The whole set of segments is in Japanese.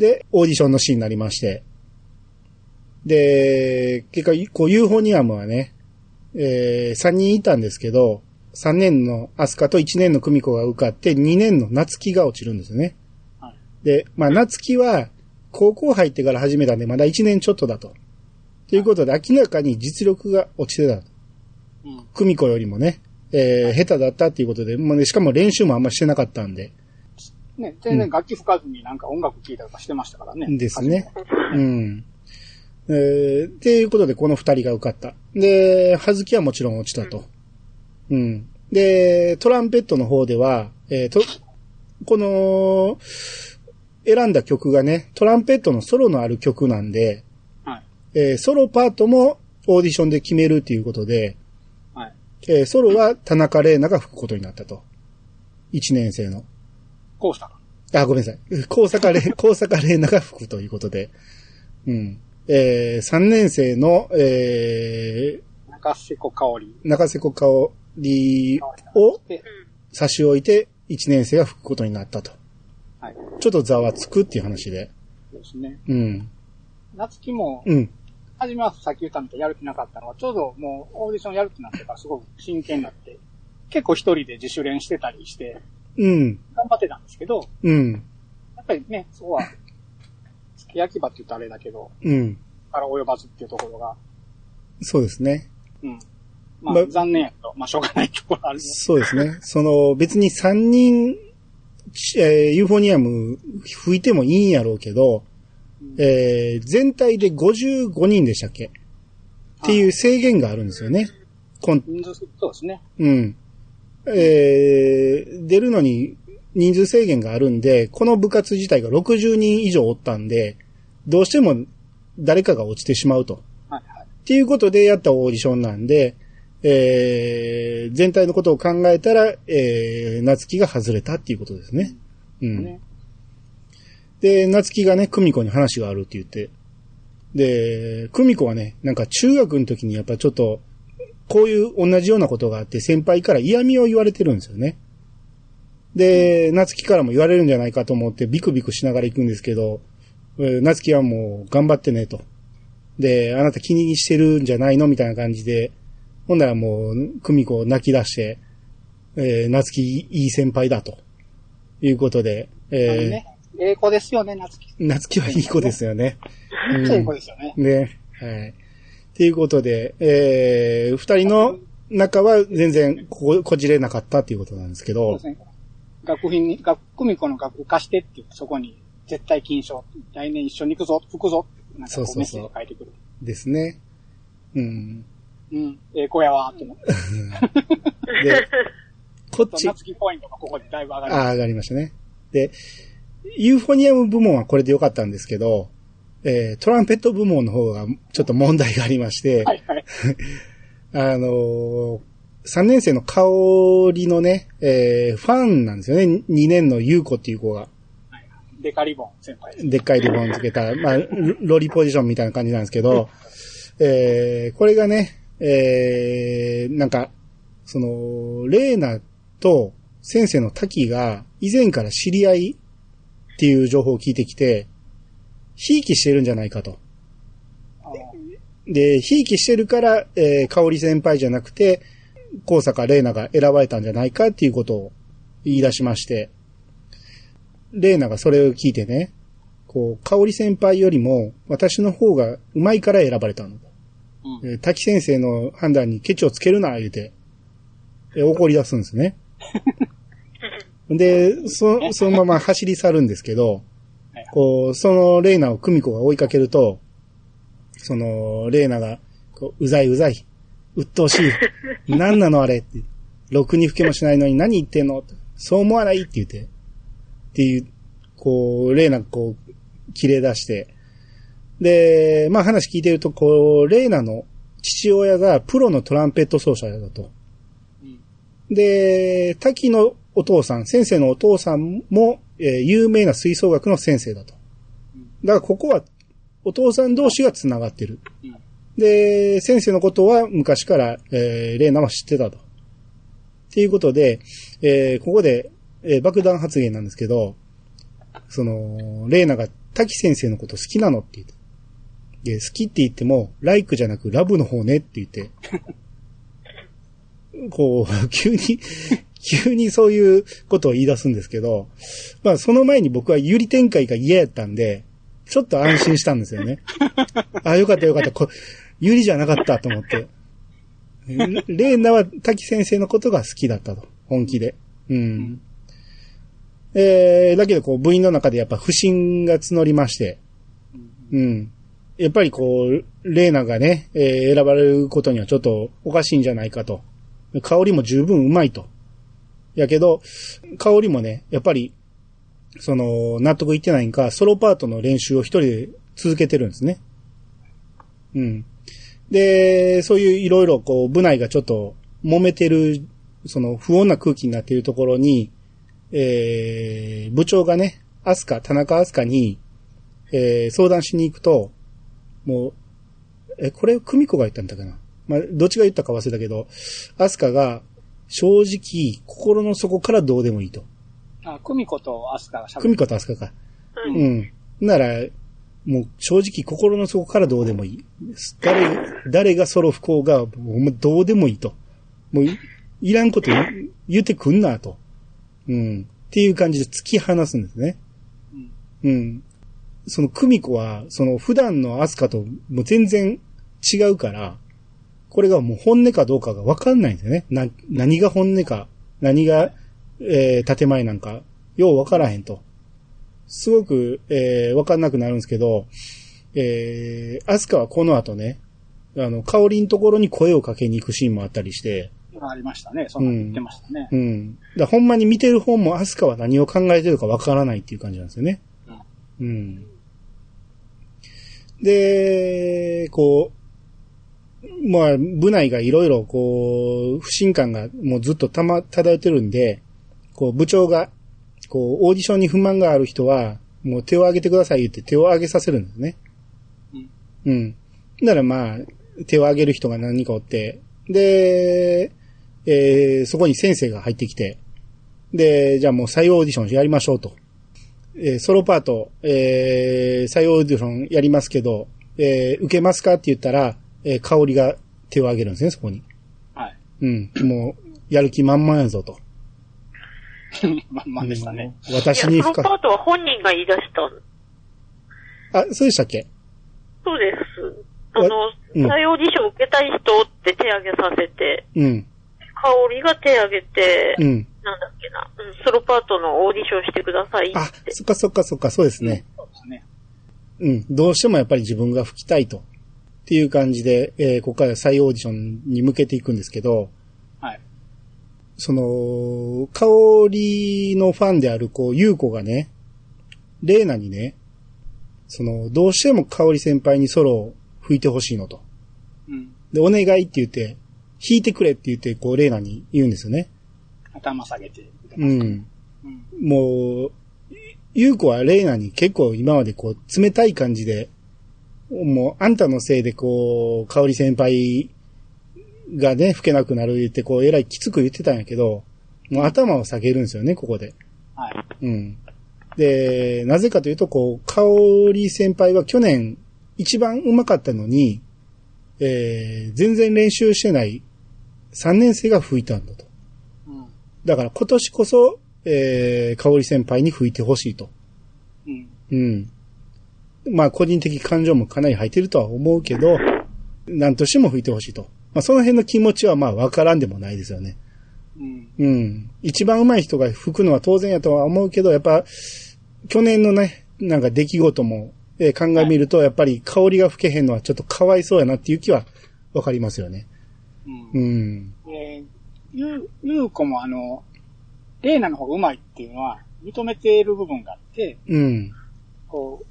で、オーディションのシーンになりまして。で、結果、こう、ユーフォニアムはね、えー、3人いたんですけど、3年のアスカと1年のクミコが受かって、2年の夏希が落ちるんですよね。はいで、まあ、夏希は、高校入ってから始めたんで、まだ1年ちょっとだと。ということで、明らかに実力が落ちてたと。うん。クミコよりもね、えー、下手だったっていうことで、もうね、しかも練習もあんましてなかったんで。ね、全然楽器吹かずになんか音楽聴いたりとかしてましたからね。ですね。うん。えー、っていうことで、この二人が受かった。で、はずきはもちろん落ちたと。うん。で、トランペットの方では、えーと、この、選んだ曲がね、トランペットのソロのある曲なんで、はい。えーソロパートもオーディションで決めるっていうことで、はい。えーソロは田中玲奈が吹くことになったと。一年生の。こうしたか。あ、ごめんなさい。高坂玲、高坂玲奈が吹くということで。うん。えー、3年生の、え中瀬子香り。ー、中瀬子香りをで、差し置いて1年生が吹くことになったと。はい。ちょっとざわつくっていう話で。ですね。うん。夏希も、うん。初めはさっき言ったみたいにやる気なかったのは、ちょうどもうオーディションやるってなってからすごく真剣になって、結構一人で自主練してたりして、うん。頑張ってたんですけど、うん。やっぱりね、そこは、付け焼き場って言ったらあれだけど、うん。から及ばずっていうところが、そうですね。うん。まあ、ま残念やけど、まあ、しょうがないところあるね。そうですね。その、別に3人、ちえーユーフォニアム吹いてもいいんやろうけど、えー全体で55人でしたっけ？っていう制限があるんですよね。そうですね。うん。えー出るのに人数制限があるんで、この部活自体が60人以上おったんで、どうしても誰かが落ちてしまうと。はいはい。っていうことでやったオーディションなんで、えー全体のことを考えたら、えー、夏希が外れたっていうことですね。うん。ね。で、夏希がね、久美子に話があるって言って。で、久美子はね、なんか中学の時にやっぱちょっと、こういう同じようなことがあって、先輩から嫌味を言われてるんですよね。で、夏希からも言われるんじゃないかと思ってビクビクしながら行くんですけど、えー夏希はもう頑張ってねと。で、あなた気にしてるんじゃないのみたいな感じで、ほんならもう、久美子泣き出して、えー夏希いい先輩だと。いうことで、えーね、ええ子ですよね、夏希。夏希はいい子ですよね。いい子ですよね。ね。はい。ということで、えー、二人の仲は全然ここじれなかったっていうことなんですけどそうです、ね。学費に、学、久美子の学費貸してって言って、そこに、絶対金賞、来年一緒に行くぞ、吹くぞって、なんかこそうメッセージ書いてくる。ですね。うん。うん、ええ子やわ、と思って。で、こっち、あ夏希ポイントがここでだいぶ上がる。あ、上がりましたね。で、ユーフォニアム部門はこれでよかったんですけど、えー、トランペット部門の方がちょっと問題がありまして、はいはい。あのー、3年生の香りのね、えー、ファンなんですよね。2年の優子っていう子が。デカリボン先輩でっかいリボンつけた、まあ、ロロリポジションみたいな感じなんですけど、えー、これがね、えー、なんか、その、レーナと先生の滝が以前から知り合いっていう情報を聞いてきて、ひいきしてるんじゃないかと。で、ひいきしてるから、えー、香織先輩じゃなくて、高坂玲奈が選ばれたんじゃないかっていうことを言い出しまして、玲奈がそれを聞いてね、こう、香織先輩よりも私の方が上手いから選ばれたの。うん。えー滝先生の判断にケチをつけるな、言うて、えー怒り出すんですね。で、そ、そのまま走り去るんですけどはい、こう、そのレイナを久美子が追いかけると、その、レイナが、こう、うざいうざい、鬱陶しい、何なのあれって、ろくに吹けもしないのに何言ってんの？そう思わない？って言って、っていう、こう、レイナがこう、切れ出して、で、まあ話聞いてると、こう、レイナの父親がプロのトランペット奏者だと。うん。で、滝のお父さん、先生のお父さんも、えー有名な吹奏楽の先生だと。だからここは、お父さん同士が繋がってる。うん。で、先生のことは昔から、えー、レーナは知ってたと。っていうことで、えーここで、えー爆弾発言なんですけど、その、レーナが滝先生のこと好きなのって言って。で、好きって言っても、ライクじゃなくラブの方ねって言って。こう、急に、急にそういうことを言い出すんですけど、まあその前に僕はユリ展開が嫌やったんで、ちょっと安心したんですよね。あ、よかったよかった。こユリじゃなかったと思って。レーナは滝先生のことが好きだったと。本気で。うん。えー、だけどこう部員の中でやっぱ不信が募りまして、うん。やっぱりこう、レーナがね、えー選ばれることにはちょっとおかしいんじゃないかと。香りも十分うまいと。やけど、香りもね、やっぱり、その、納得いってないんか、ソロパートの練習を一人で続けてるんですね。うん。で、そういういろいろこう、部内がちょっと揉めてる、その不穏な空気になっているところに、えー、部長がね、アスカ、田中アスカに、えー、相談しに行くと、もう、え、これ、久美子が言ったんだかな？まあ、どっちが言ったか忘れたけど、アスカが、正直、心の底からどうでもいいと。あ、久美子とアスカが喋久美子とアスカか。うんうん。なら、もう正直心の底からどうでもいい。誰、誰がソロ不幸が、もうどうでもいいと。もうい、らんこと言言ってくんなと。うん。っていう感じで突き放すんですね。うんうん。その久美子は、その普段のアスカともう全然違うから、これがもう本音かどうかがわかんないんですよね。な、何が本音か、何が、えー、建前なんか、ようわからへんと。すごく、えー、わかんなくなるんですけど、えー、アスカはこの後ね、あの、香りのところに声をかけに行くシーンもあったりして、ありましたね。そんなの言ってましたね。うん。だからほんまに見てる方もアスカは何を考えてるかわからないっていう感じなんですよね。うん。で、こう、まあ、部内がいろいろこう、不信感がもうずっとたま、漂ってるんで、こう、部長が、こう、オーディションに不満がある人は、もう手を挙げてください言って手を挙げさせるんですね。うん。うん。ならまあ、手を挙げる人が何人かおって、で、えー、そこに先生が入ってきて、で、じゃあもう採用オーディションやりましょうと。えーソロパート、えー、採用オーディションやりますけど、えー受けますかって言ったら、えー香りが手を挙げるんですね、そこに。はい。うん。もう、やる気満々やぞと。まんまんでしたね。うん私にパートは本人が言い出した。あ、そうでしたっけ？そうです。あの、うん採用オーディション受けたい人って手挙げさせて、うん。香りが手挙げて、うん。なんだっけな、うん、ソロパートのオーディションしてくださいあっ、て。そっかそっかそっか、そうですね。そうですね。うん。どうしてもやっぱり自分が吹きたいと。っていう感じで、えーここから再オーディションに向けていくんですけど、はい。その、香りのファンである、こう、ゆうこがね、レーナにね、その、どうしても香り先輩にソロを吹いてほしいのと。うん。で、お願いって言って、弾いてくれって言って、こう、レーナに言うんですよね。頭下げて。うん。うん。もう、ゆうこはレイナに結構今までこう、冷たい感じで、もう、あんたのせいでこう、香り先輩がね、吹けなくなる言って、こう、えらいきつく言ってたんやけど、もう頭を下げるんですよね、ここで。はい。うん。で、なぜかというと、こう、香り先輩は去年一番上手かったのに、えー、全然練習してない3年生が吹いたんだと。うん。だから今年こそ、えー、香り先輩に吹いてほしいと。うん。うん。まあ、個人的感情もかなり入ってるとは思うけど、何としても吹いてほしいと。まあ、その辺の気持ちはまあ、わからんでもないですよね。うん。うん。一番上手い人が吹くのは当然やとは思うけど、やっぱ、去年のね、なんか出来事も、えー考えみると、やっぱり香りが吹けへんのはちょっとかわいそうやなっていう気はわかりますよね。うん。うん。えー、ゆう、ゆうこもあの、レーナの方が上手いっていうのは認めている部分があって、うん。こう、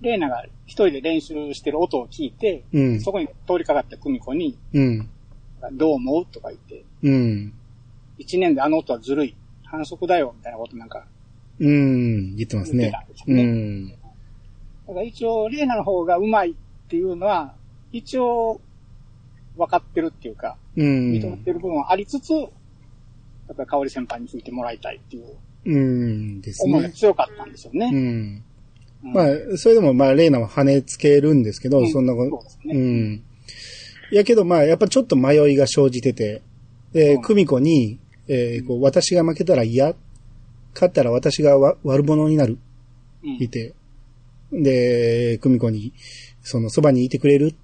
レーナが一人で練習してる音を聞いて、うん。そこに通りかかった久美子に、うん。どう思うとか言って、うん。一年であの音はずるい。反則だよ、みたいなことなんか。うん。言ってますね言ってたんです。うん。だから一応、レーナの方が上手いっていうのは、一応、分かってるっていうか、うん。認めてる部分はありつつ、やっぱり香織先輩に吹いてもらいたいっていううんですね。思いが強かったんですよね。うん。まあ、それでもまあ、レイナは跳ねつけるんですけど、うんそんなこそうですうね。ん。やけどまあ、やっぱちょっと迷いが生じてて、で、うんクミコに、えーこう私が負けたら嫌、勝ったら私がわ悪者になる、うん言って、で、クミコに、その、そばにいてくれる？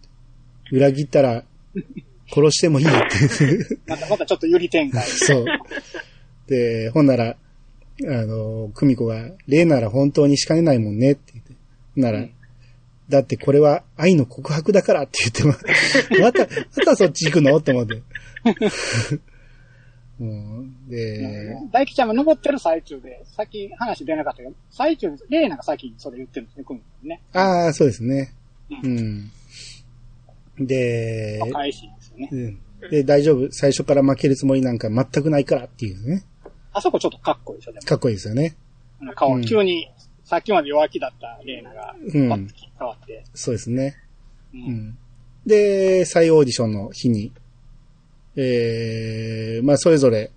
裏切ったら、殺してもいいって。また、またちょっとゆり展開。そう。で、ほんなら、あの、クミコが、例なら本当にしかねないもんねって言って。なら、うんだってこれは愛の告白だからって言っても、また、またそっち行くの？って思って。うん、で、大吉ちゃんが登ってる最中で、さっき話出なかったけど、最中で、レイナが先にそれ言ってるんですね、ね。ああ、そうですね。ううん。で、若いしですよね。うんで、大丈夫。最初から負けるつもりなんか全くないからっていうね。あそこちょっとかっこいいですよね。かっこいいですよね。顔、うん急に、さっきまで弱気だったレイナが、うんパッと変わって。そうですね。う。うんん。で、再オーディションの日に、えー、まあ、それぞれ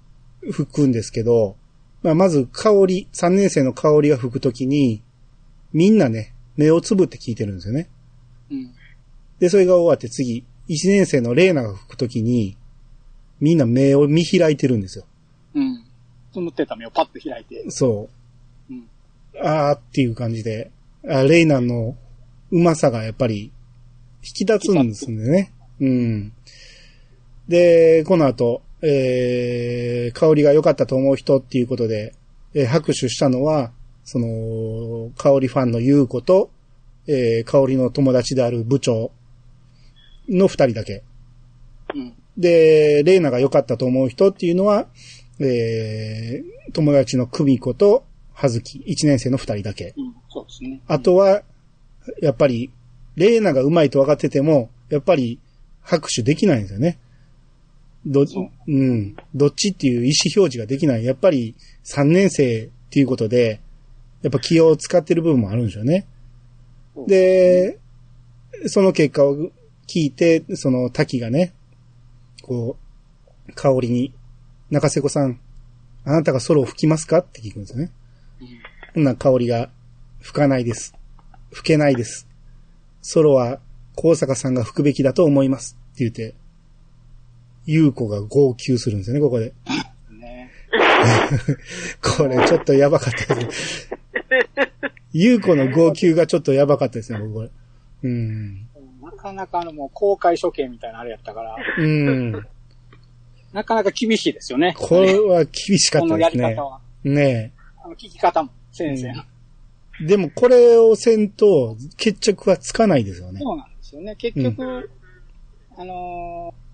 吹くんですけど、まあ、まず香り、3年生の香りが吹くときに、みんなね、目をつぶって聞いてるんですよね。うん。で、それが終わって次、1年生のレーナが吹くときに、みんな目を見開いてるんですよ。うん。つむってた目をパッと開いて。そう。うん。あーっていう感じで、あレイナのうまさがやっぱり引き立つんですね。うん。で、この後、えー、香りが良かったと思う人っていうことで、えー拍手したのは、その、香りファンの優子と、えー、香りの友達である部長の二人だけ。うん。で、レイナが良かったと思う人っていうのは、えー、友達の久美子と葉月、一年生の二人だけ。うん。そうですね。あとは、やっぱり、レイナが上手いと分かってても、やっぱり拍手できないんですよね。ど、そううん。どっちっていう意思表示ができない。やっぱり三年生っていうことで、やっぱ気を使ってる部分もあるんでしょうね。で、その結果を聞いて、その滝がね、こう、香りに、中瀬子さん、あなたがソロを吹きますか？って聞くんですよね。うんなら香りが、吹かないです。吹けないです。ソロは、高坂さんが吹くべきだと思います。って言って、優子が号泣するんですよね、ここで。ね。これちょっとやばかったです。優子の号泣がちょっとやばかったですね、僕これ。うん。なかなかあのもう公開処刑みたいなあれやったから、うん。なかなか厳しいですよね。これは厳しかこのやったですね。り方は。ねあの聞き方も、先生の。え。でもこれをせんと決着はつかないですよね。そうなんですよね。結局、あのー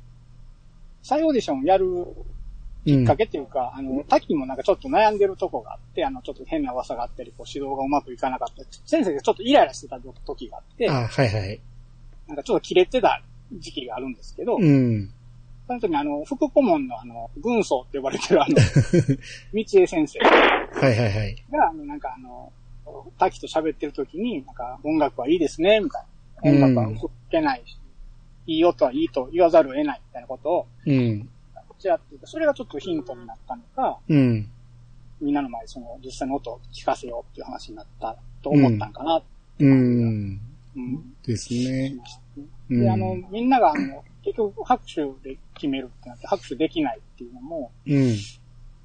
再オーディションやるうんきっか。けっていうか、あの、滝もなんかちょっと悩んでるとこがあって、あの、ちょっと変な噂があったり、こう指導がうまくいかなかったり、先生がちょっとイライラしてた時があって、あ、はいはい。なんかちょっと切れてた時期があるんですけど、うん。その時にあの、副顧問のあの、軍曹って呼ばれてるあの、道江先生はいはいはい。が、あの、なんかあの、滝と喋ってる時に、なんか音楽はいいですね、みたいな。音楽は吹けないし、いい音はいいと言わざるを得ないみたいなことを、うん。ちらっと言って、それがちょっとヒントになったのか、うん。みんなの前でその実際の音を聞かせようっていう話になったと思ったんかな、うん。うん、ですしね。で、あの、みんながあの、結局拍手で決めるってなって拍手できないっていうのも、うん。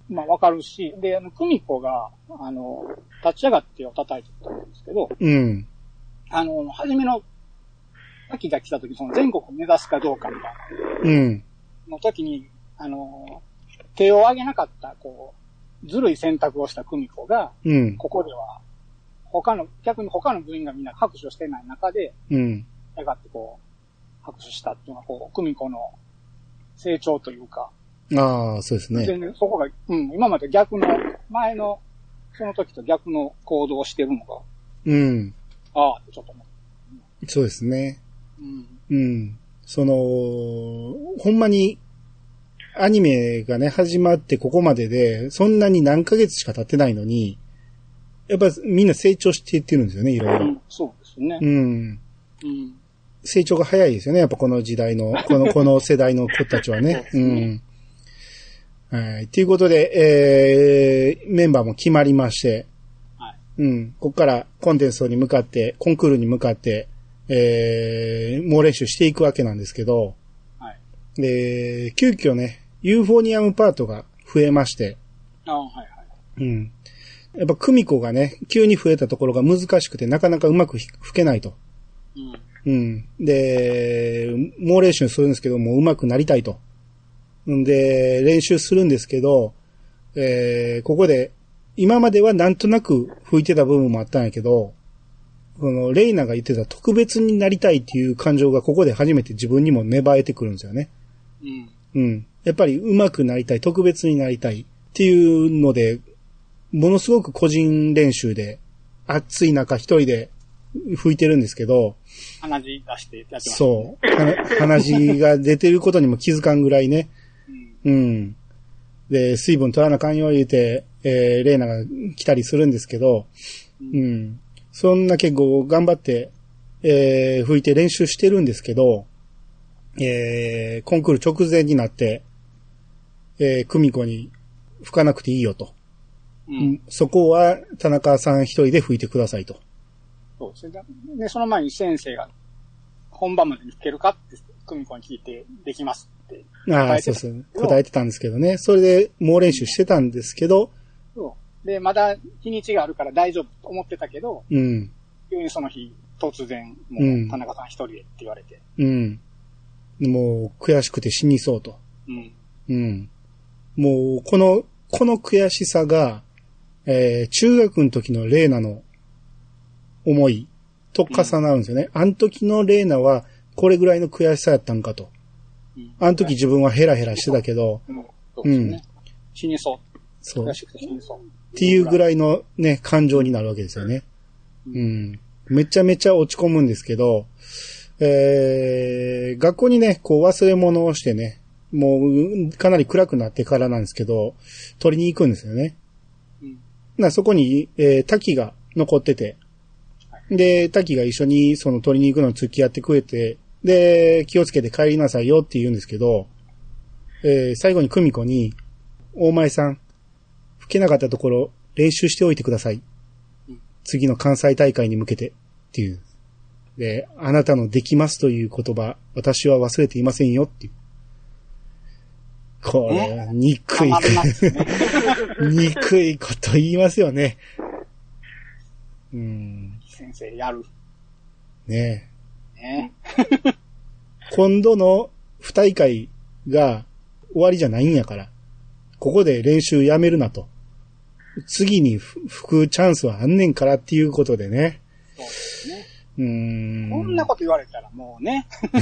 まあわかるし、で、あの、久美子が、あの、立ち上がってを叩いてたんですけど、うん。あの、初めの、秋が来た時、その全国を目指すかどうかみたいうん。なの時に、あの、手を挙げなかった、こう、ずるい選択をした久美子が、うん。ここでは、他の、逆に他の部員がみんな拍手をしてない中で、うん。上がってこう、拍手したっていうのは、こう、久美子の成長というか、ああ、そうですね。全然そこが、うん、今まで逆の、前の、その時と逆の行動をしてるのが、うん。ああってちょっと思う。そうですね。うん。うん。その、ほんまに、アニメがね、始まってここまでで、そんなに何ヶ月しか経ってないのに、やっぱみんな成長していってるんですよね、いろいうろ。ん、そうですね。うん。うん。成長が早いですよね、やっぱこの時代の、この、この世代の子たちはね。そうん。はい。ということで、えー、メンバーも決まりまして、はい。うん。ここからコンテンツに向かって、コンクールに向かって、えー、猛練習していくわけなんですけど、はい。で、急遽ね、ユーフォニアムパートが増えまして、ああ、はいはい。うん。やっぱ、クミコがね、急に増えたところが難しくて、なかなかうまく吹けないと。うん。うん。で、猛練習するんですけども、うまくなりたいと。んで、練習するんですけど、えー、ここで、今まではなんとなく吹いてた部分もあったんやけど、この、レイナが言ってた特別になりたいっていう感情がここで初めて自分にも芽生えてくるんですよね。うん。うん。やっぱり上手くなりたい、特別になりたいっていうので、ものすごく個人練習で、暑い中一人で吹いてるんですけど、鼻血出してやってました、ね。そう。は鼻血が出てることにも気づかんぐらいね。うん。うん。で、水分取らなあかんよ言うて、えー、レーナが来たりするんですけど、うん。そんな結構頑張って、えー、吹いて練習してるんですけど、えー、コンクール直前になって、えー、久美子に吹かなくていいよと。うん。そこは田中さん一人で吹いてくださいと。そうですね。で、その前に先生が、本番までに吹けるか？って、久美子に聞いて、できますって。ああ、答えてたそうそう。答えてたんですけどね。それで猛練習してたんですけど、そう。で、まだ日にちがあるから大丈夫と思ってたけど、うん。急にその日、突然、もうんう、田中さん一人でって言われて。うん。もう、悔しくて死にそうと。うん。うん。もう、この、この悔しさが、えー、中学の時のレーナの思いと重なるんですよね。あの時のレーナは、これぐらいの悔しさやったんかと。うん。あの時自分はヘラヘラしてたけど、うん。そうですね。死にそう。そう。っ悔しくて死にそう。ていうぐらいのね、感情になるわけですよね。うん。めちゃめちゃ落ち込むんですけど、えー、学校にね、こう忘れ物をしてね、もう、かなり暗くなってからなんですけど、取りに行くんですよね。うん。な、そこに、えー、滝が残ってて、で、滝が一緒にその取りに行くのに付き合ってくれて、で、気をつけて帰りなさいよって言うんですけど、えー、最後に久美子に、大前さん、吹けなかったところ練習しておいてくださいうん。次の関西大会に向けてっていう。で、あなたのできますという言葉、私は忘れていませんよっていう。これ、憎い。憎いこと言いますよね。うん。先生やる。ねね。今度の不大会が終わりじゃないんやから、ここで練習やめるなと。次にふ吹くチャンスはあんねんからっていうことでね。そうですね。うーん。こんなこと言われたらもうね。こ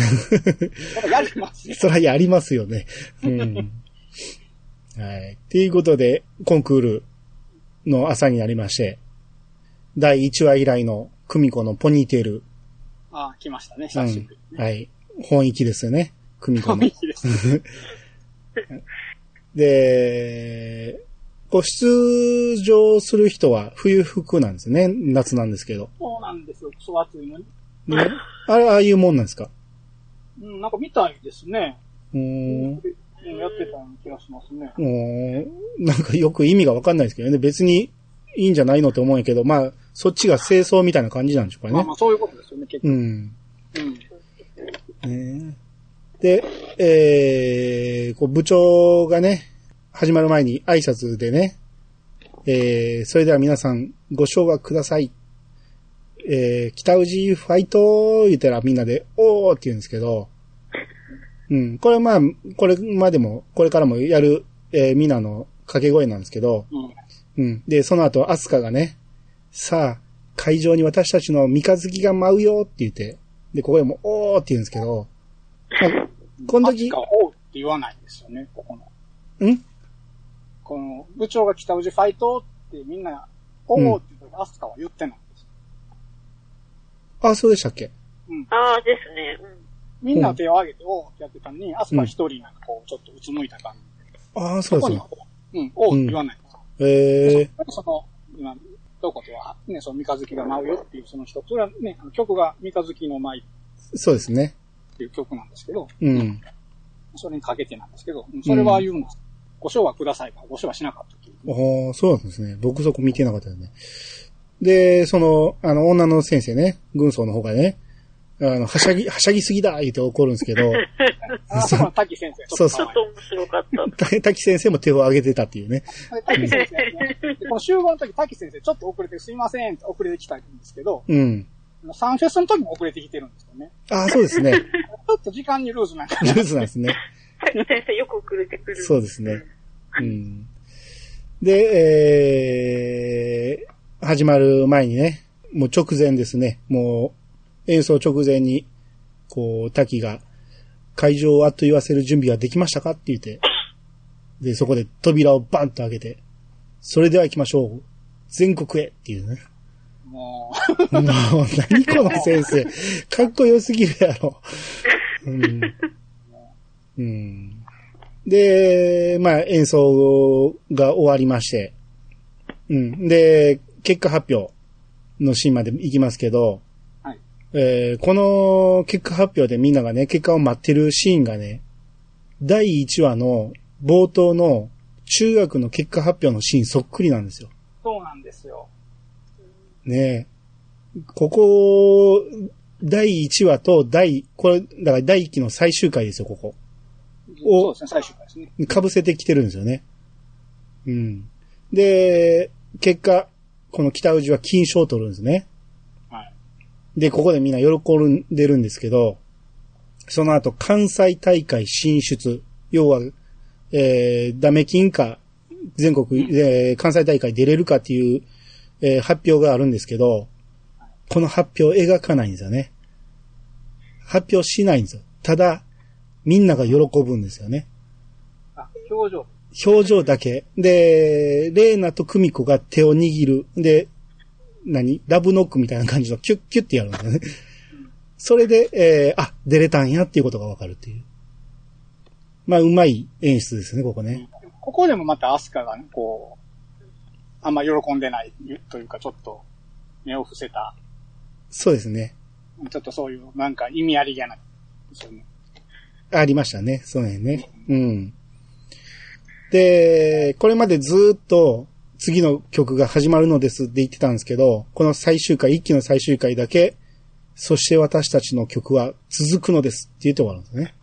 れやりますよ。そらやりますよね。うん。はい。っていうことで、コンクールの朝になりまして、第1話以来の久美子のポニーテール。ああ、来ましたね、う久しぶんりに。。はい。本域ですよね。久美子のい。いです。で、こう出場する人は冬服なんですね。夏なんですけど。そうなんですよ。クソ暑いのに。であれ、ああいうもんなんですか？うん、なんか見たいですね。うーん。うんやってた気がしますね。うーんなんかよく意味がわかんないですけどね。別にいいんじゃないのって思うんやけど、まあ、そっちが清掃みたいな感じなんでしょうかねまあま。あそういうことですよね、結局。うん。うん。ねで、えー、こう部長がね、始まる前に挨拶でね、えー、それでは皆さんご唱和ください。えー、北宇治ファイト言ったらみんなで、おーって言うんですけど、うん、これまあ、これまでも、これからもやる、えー、みんなの掛け声なんですけど、うん。うん。で、その後、アスカがね、さあ、会場に私たちの三日月が舞うよって言って、で、ここでも、おーって言うんですけど、まあこの時アスカ、おうって言わないんですよね、ここの。ん？この、部長が北宇治ファイトってみんな、おうって言うとアスカは言ってないんですよ。あ、そうでしたっけ？ああ、ですね。うんみんな手を挙げて、おうってやってたのに、アスカ一人なんかこう、ちょっとうつむいた感じ。ああ、そうですね。うん、おうって言わないええその、今、どこでは、ね、その三日月が舞うよっていうその人、それはね、あの曲が三日月の舞そうですね。っていう曲なんですけど、うん。それにかけてなんですけど、うんそれは言うんです。ご賞はくださいか、ご賞はしなかったっていう。ああ、そうなんですね。僕そこ見てなかったよね。で、その、あの、女の先生ね、軍曹の方がね、あの、はしゃぎ、はしゃぎすぎだ言って怒るんですけど、あ、そこの滝先生。そうそうちょっと面白かった。た 滝先生も手を挙げてたっていうね。で滝先生ね。でこの集合の時、滝先生ちょっと遅れてすいませんって遅れてきたんですけど、うん。サンフェスの時も遅れてきてるんですよね。ああ、そうですね。ちょっと時間にルーズなんかルーズなんですね。先生よく遅れてくる。そうですね。うん。で、えー、始まる前にね、もう直前ですね、もう演奏直前に、こう、滝が会場をあっと言わせる準備はできましたかって言って、で、そこで扉をバンと開けて、それでは行きましょう。全国へっていうね。もう もう、何この先生。かっこよすぎるやろ。うん。うん。で、まあ、演奏が終わりまして。うん。で、結果発表のシーンまで行きますけど、えーこの結果発表でみんながね、結果を待ってるシーンがね、第1話の冒頭の中学の結果発表のシーンそっくりなんですよ。う、そうなんですよ。ねえ。ここ、第1話と第、これ、だから第1期の最終回ですよ、ここ。おそうですね、最終回ですね。被せてきてるんですよね。うん。で、結果、この北宇治は金賞を取るんですね。はい。で、ここでみんな喜んでるんですけど、その後、関西大会進出。要は、えー、ダメ金か、全国、えー関西大会出れるかっていう、えー発表があるんですけど、この発表を描かないんですよね。発表しないんですよ。ただ、みんなが喜ぶんですよね。あ、表情。表情だけ。で、レーナとクミコが手を握る。で、何？ラブノックみたいな感じのキュッキュッってやるんだよね。それで、えー、あ、出れたんやっていうことがわかるっていう。まあ、うまい演出ですね、ここね。ここでもまたアスカがね、こう、あんま喜んでないというか、ちょっと目を伏せた、そうですね。ちょっとそういうなんか意味ありげないですよね。ありましたね、その辺ね。うん。で、これまでずーっと次の曲が始まるのですって言ってたんですけど、この最終回、一期の最終回だけ、そして私たちの曲は続くのですって言って終わるんですね。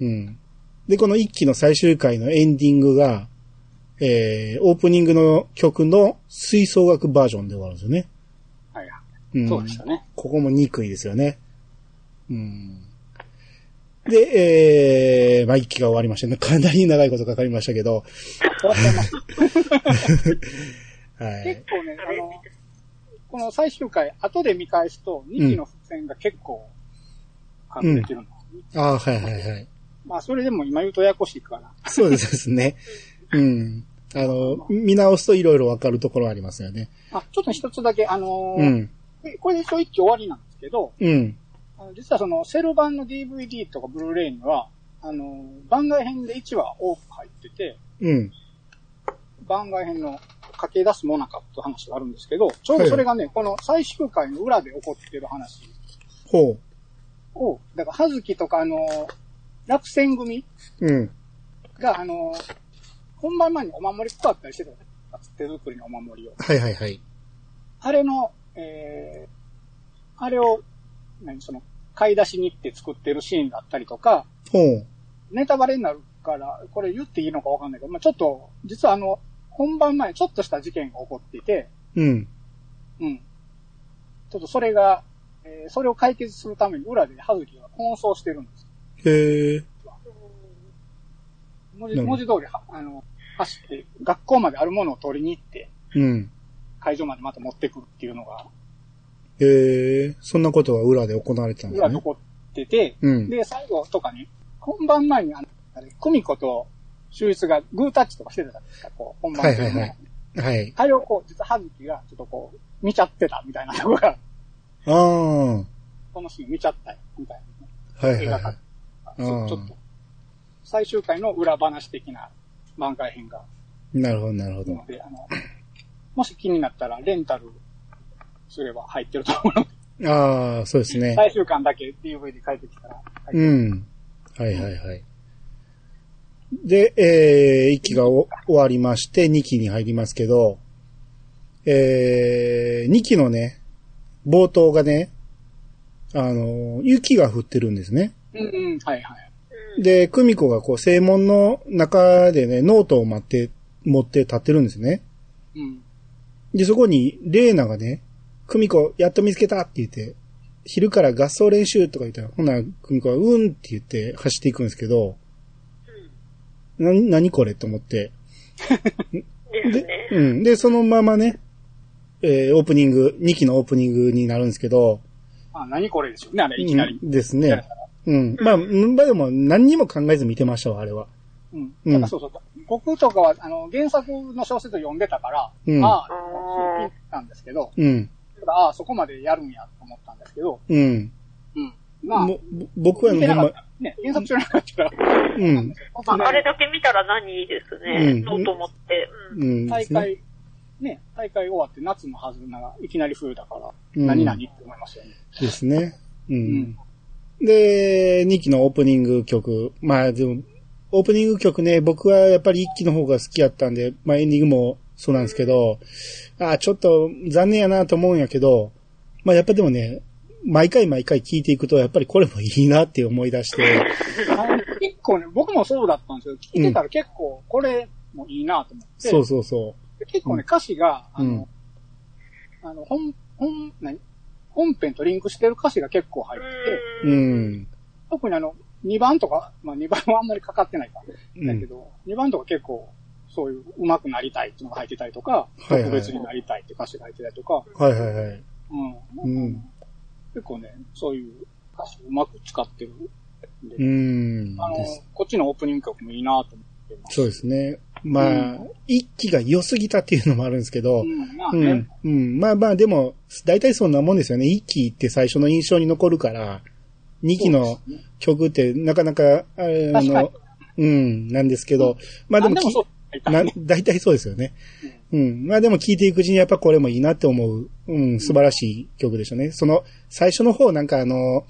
うん。うん。で、この一期の最終回のエンディングが、えー、オープニングの曲の吹奏楽バージョンで終わるんですよね。はいはうんい。そうでしたね。ここも憎いですよね。うん。で、えー、まあ、一期が終わりましたね。かなり長いことかかりましたけど、はい結。構ね、あの、この最終回、後で見返すと、2期の伏線が結構隠れてるんですね。ああ、はいはいはい。まあ、それでも今言うとややこしいから。そうですね。うん。あの、見直すといろいろわかるところありますよね。あ、ちょっと一つだけ、あのーうん。でこれで一応一期終わりなんですけど、うん。実はそのセル版の DVD とかブルーレイには、あのー番外編で1話多く入ってて、うん。番外編の駆け出すモナカっていう話があるんですけど、ちょうどそれがね、この最終回の裏で起こってる話ほを、だから、はずきとかあのー落選組う。うん。が、あのー本番前にお守り配ったりしてたじゃないですか手作りのお守りを。はいはいはい。あれの、えー、あれを、何、その、買い出しに行って作ってるシーンだったりとか。ネタバレになるから、これ言っていいのかわかんないけど、まあちょっと、実はあの、本番前ちょっとした事件が起こっていて、うん。うん。ちょっとそれが、えーそれを解決するために裏で葉月が奔走してるんです。へえ。文字文字通りは、あの、走って、学校まであるものを取りに行って、うん。会場までまた持ってくるっていうのが、へえ。そんなことが裏で行われてたんですね。裏で起こってて、うん。で、最後とかに、本番前にあの、あれ、久美子と秀逸がグータッチとかしてたじゃないですか、こう、本番中にはいはいはいはい。あれをこう、実は葉月がちょっとこう、見ちゃってたみたいなところが、ああ。はこのシーン見ちゃったよ、みたいいはいはれい。あたちょっと、最終回の裏話的な番外編が、あ。なるほどなるほど。ので、あの、もし気になったら、レンタルすれば入ってると思うああ、そうですね。最終巻だけ DVD 書いてきたら、うん。はいはいはい。で、えー、1期がお終わりまして、2期に入りますけど、えー、2期のね、冒頭がね、あの、雪が降ってるんですね。うんうん、はいはい。うん。で、久美子がこう、正門の中でね、ノートを待って、持って立ってるんですね。うん。で、そこに、レーナがね、久美子、やっと見つけたって言って、昼から合奏練習とか言ったら、ほな、久美子は、うんって言って走っていくんですけど、な、なにこれと思って。ですね。うん。で、そのままね、えーオープニング、2期のオープニングになるんですけど、あ、何これですよね、あれ、いきなり。うんですね。うん。まあ、まあでも何にも考えず見てましたわ、あれは。うん。うんそうそう。僕とかは、あの、原作の小説を読んでたから、うんああ、聞いたんですけど、うん。ただああ、そこまでやるんやと思ったんですけど、うん。うん。まあ、僕は見てほんまなかった、ね、原作知らなかったら、うん。まあ、あれだけ見たら何ですね。うんノート持って。うん。うん。大会、ね、大会終わって夏のはずならいきなり冬だから、うん何々って思いますよね。ですね。ううんん。で、2期のオープニング曲。まあでも、オープニング曲ね、僕はやっぱり1期の方が好きやったんで、まあエンディングもそうなんですけど、ああ、ちょっと残念やなと思うんやけど、まあやっぱでもね、毎回毎回聞いていくと、やっぱりこれもいいなって思い出して、結構ね、僕もそうだったんですけど、聞いてたら結構、これもいいなと思って、そうそうそで結構ね、歌詞が、あの、うん。あの、本、本、何？本編とリンクしてる歌詞が結構入ってて、う。うん。特にあの、2番とか、まあ2番はあんまりかかってないか、うん。だけど、2番とか結構、そういう上手くなりたいっていうのが入ってたりとか、はいはい特別になりたいって歌詞が入ってたりとか、はいはいはい。うん。うん結構ね、そういう歌詞をうまく使ってるんで、うん。あのこっちのオープニング曲もいいなと思ってます。そうですね。まあ、一期が良すぎたっていうのもあるんですけど、うん、まあねうん。、うん。まあまあ、でも、大体そんなもんですよね。一期って最初の印象に残るから、二期の曲ってなかなか、あの、うん、なんですけど、まあでもでもなね、大体そうですよね。うん。まあでも聞いていくうちにやっぱこれもいいなって思う、うん、素晴らしい曲でしたね。その、最初の方なんかあの、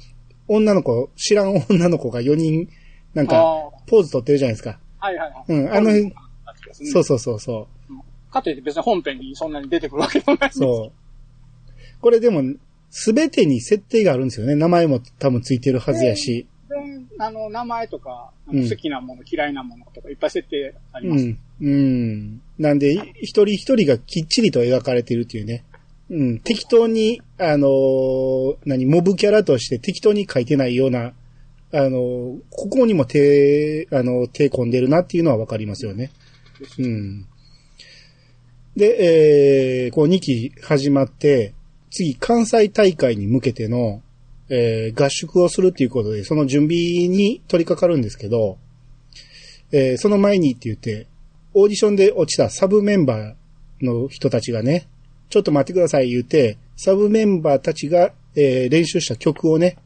女の子、知らん女の子が4人、なんか、あポーズ取ってるじゃないですか。あはいはいはい。うんあの辺そうそうそうそう。かといって別に本編にそんなに出てくるわけでもないそう。これでも、すべてに設定があるんですよね。名前も多分ついてるはずやし。であの、名前とか、好きなもの、嫌いなものとかいっぱい設定あります。うん。うん。なんで、一人一人がきっちりと描かれてるっていうね。うん。適当に、あのー何、モブキャラとして適当に書いてないような、あのーここにも手、あの、手込んでるなっていうのはわかりますよね。うん。で、えー、こう2期始まって、次関西大会に向けての、えー合宿をするっていうことで、その準備に取り掛かるんですけど、えーその前にって言って、オーディションで落ちたサブメンバーの人たちがね、ちょっと待ってください言うて、サブメンバーたちが、えー練習した曲をね、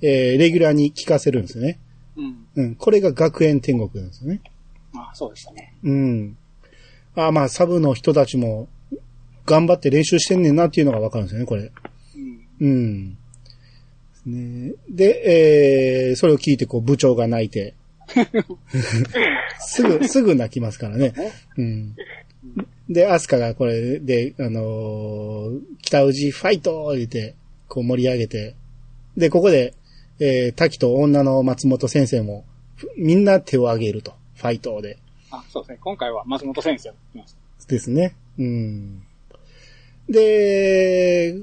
えーレギュラーに聴かせるんですよね。うん。うん。これが学園天国なんですよね。まあ、そうでしたね。うん。あまあ、サブの人たちも、頑張って練習してんねんなっていうのがわかるんですよね、これ。うん。うん。ね、で、えー、それを聞いて、こう、部長が泣いて。すぐ、すぐ泣きますからね。うん。で、アスカがこれで、あのー北宇治ファイト言って、こう盛り上げて。で、ここで、えー、滝と女の松本先生も、ふみんな手を挙げると。ファイトで。あ、そうですね。今回は松本先生を来ました。ですね。うん。で、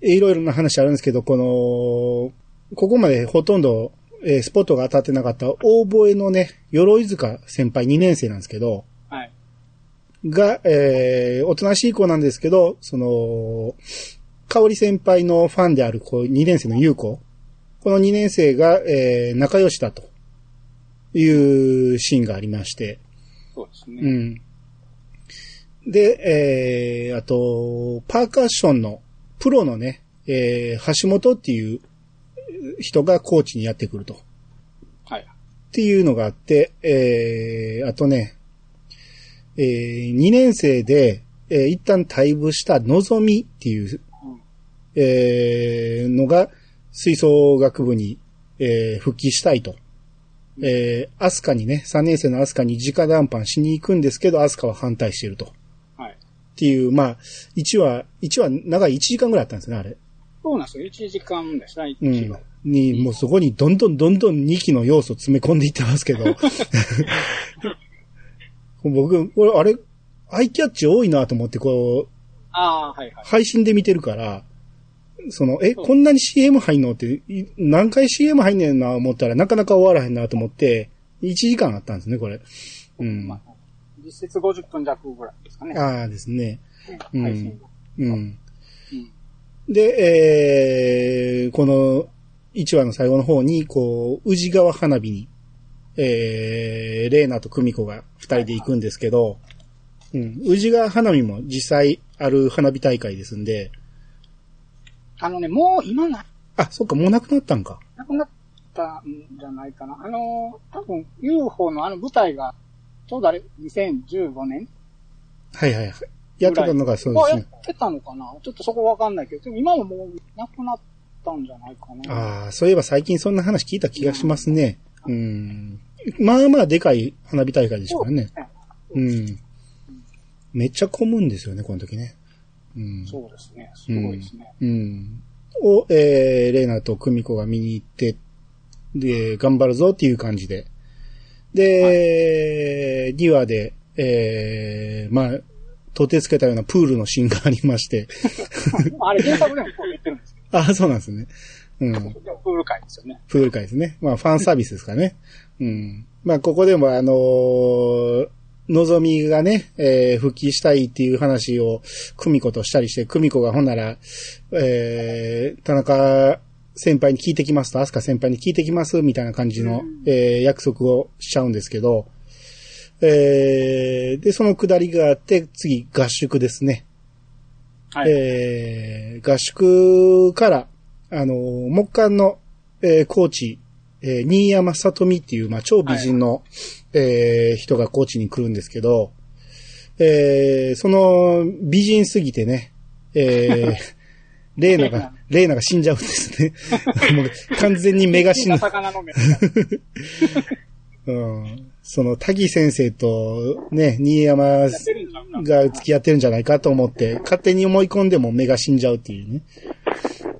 いろいろな話あるんですけど、この、ここまでほとんど、えースポットが当たってなかった大吠えのね、鎧塚先輩2年生なんですけど、はい。が、えー、おとなしい子なんですけど、その、香織先輩のファンである子、2年生の優子。この2年生が、えー、仲良しだというシーンがありまして、そうですね。うん。で、えー、あと、パーカッションのプロのね、えー、橋本っていう人がコーチにやってくると。っはい。ていうのがあって、えー、あとね、えー、2年生で、えー、一旦退部したのぞみっていう、うん。えー、のが、吹奏楽部に、えー復帰したいと。えー、アスカにね、3年生のアスカに直談判しに行くんですけど、アスカは反対してると。っはい。っていう、まあ、1話、1話長い1時間ぐらいあったんですね、あれ。そうなんですよ。1時間ですね、うん一話。。に、もうそこにどんどんどんどん2期の要素詰め込んでいってますけど。僕、これ、あれ、アイキャッチ多いなと思って、こう、ああ、はいはい。配信で見てるから、その、え、こんなに CM 入んのって、い何回 CM 入んねんな思ったらなかなか終わらへんなと思って、1時間あったんですね、これ。うん。まあ、実質50分弱ぐらいですかね。ああですね。うん。うん。で、えー、この1話の最後の方に、こう、宇治川花火に、えー、レイナと久美子が2人で行くんですけど、うん、宇治川花火も実際ある花火大会ですんで、あのね、もう今な、あ、そっか、もうなくなったんか。なくなったんじゃないかな。あの、多分 UFO のあの舞台が、ちょうどあれ、2015年はいはいはい。やってたのがそうですね。ってたのかなちょっとそこわかんないけど、でも今ももうなくなったんじゃないかな。ああ、そういえば最近そんな話聞いた気がしますね。うん。まあまあでかい花火大会ですからね。うん。めっちゃ混むんですよね、この時ね。うん。そうですね。すごいですね。うん。を、えー、レイナと久美子が見に行って、で、頑張るぞっていう感じで。で、2話で、えー、まあ、とてつけたようなプールのシーンがありまして。あれ原作でもあ、そうなんですね。うん。プール会ですよね。プール会ですね。まあ、ファンサービスですかね。うん。まあ、ここでもあのーのぞみがね、えー復帰したいっていう話を、久美子としたりして、久美子がほんなら、えー、田中先輩に聞いてきますと、飛鳥先輩に聞いてきます、みたいな感じの、うんえー約束をしちゃうんですけど、えー、で、その下りがあって、次、合宿ですね。はい。えー合宿から、あのー木管の、えーコーチ、えー新山里美っていう、まあ、超美人の、えー人がコーチに来るんですけど、えーその美人すぎてね、えー レーナが、レーナが死んじゃうんですね。もう完全に目が死ぬ。魚の目が。うん、その、滝先生とね、新山が付き合ってるんじゃないかと思って、勝手に思い込んでも目が死んじゃうっていうね。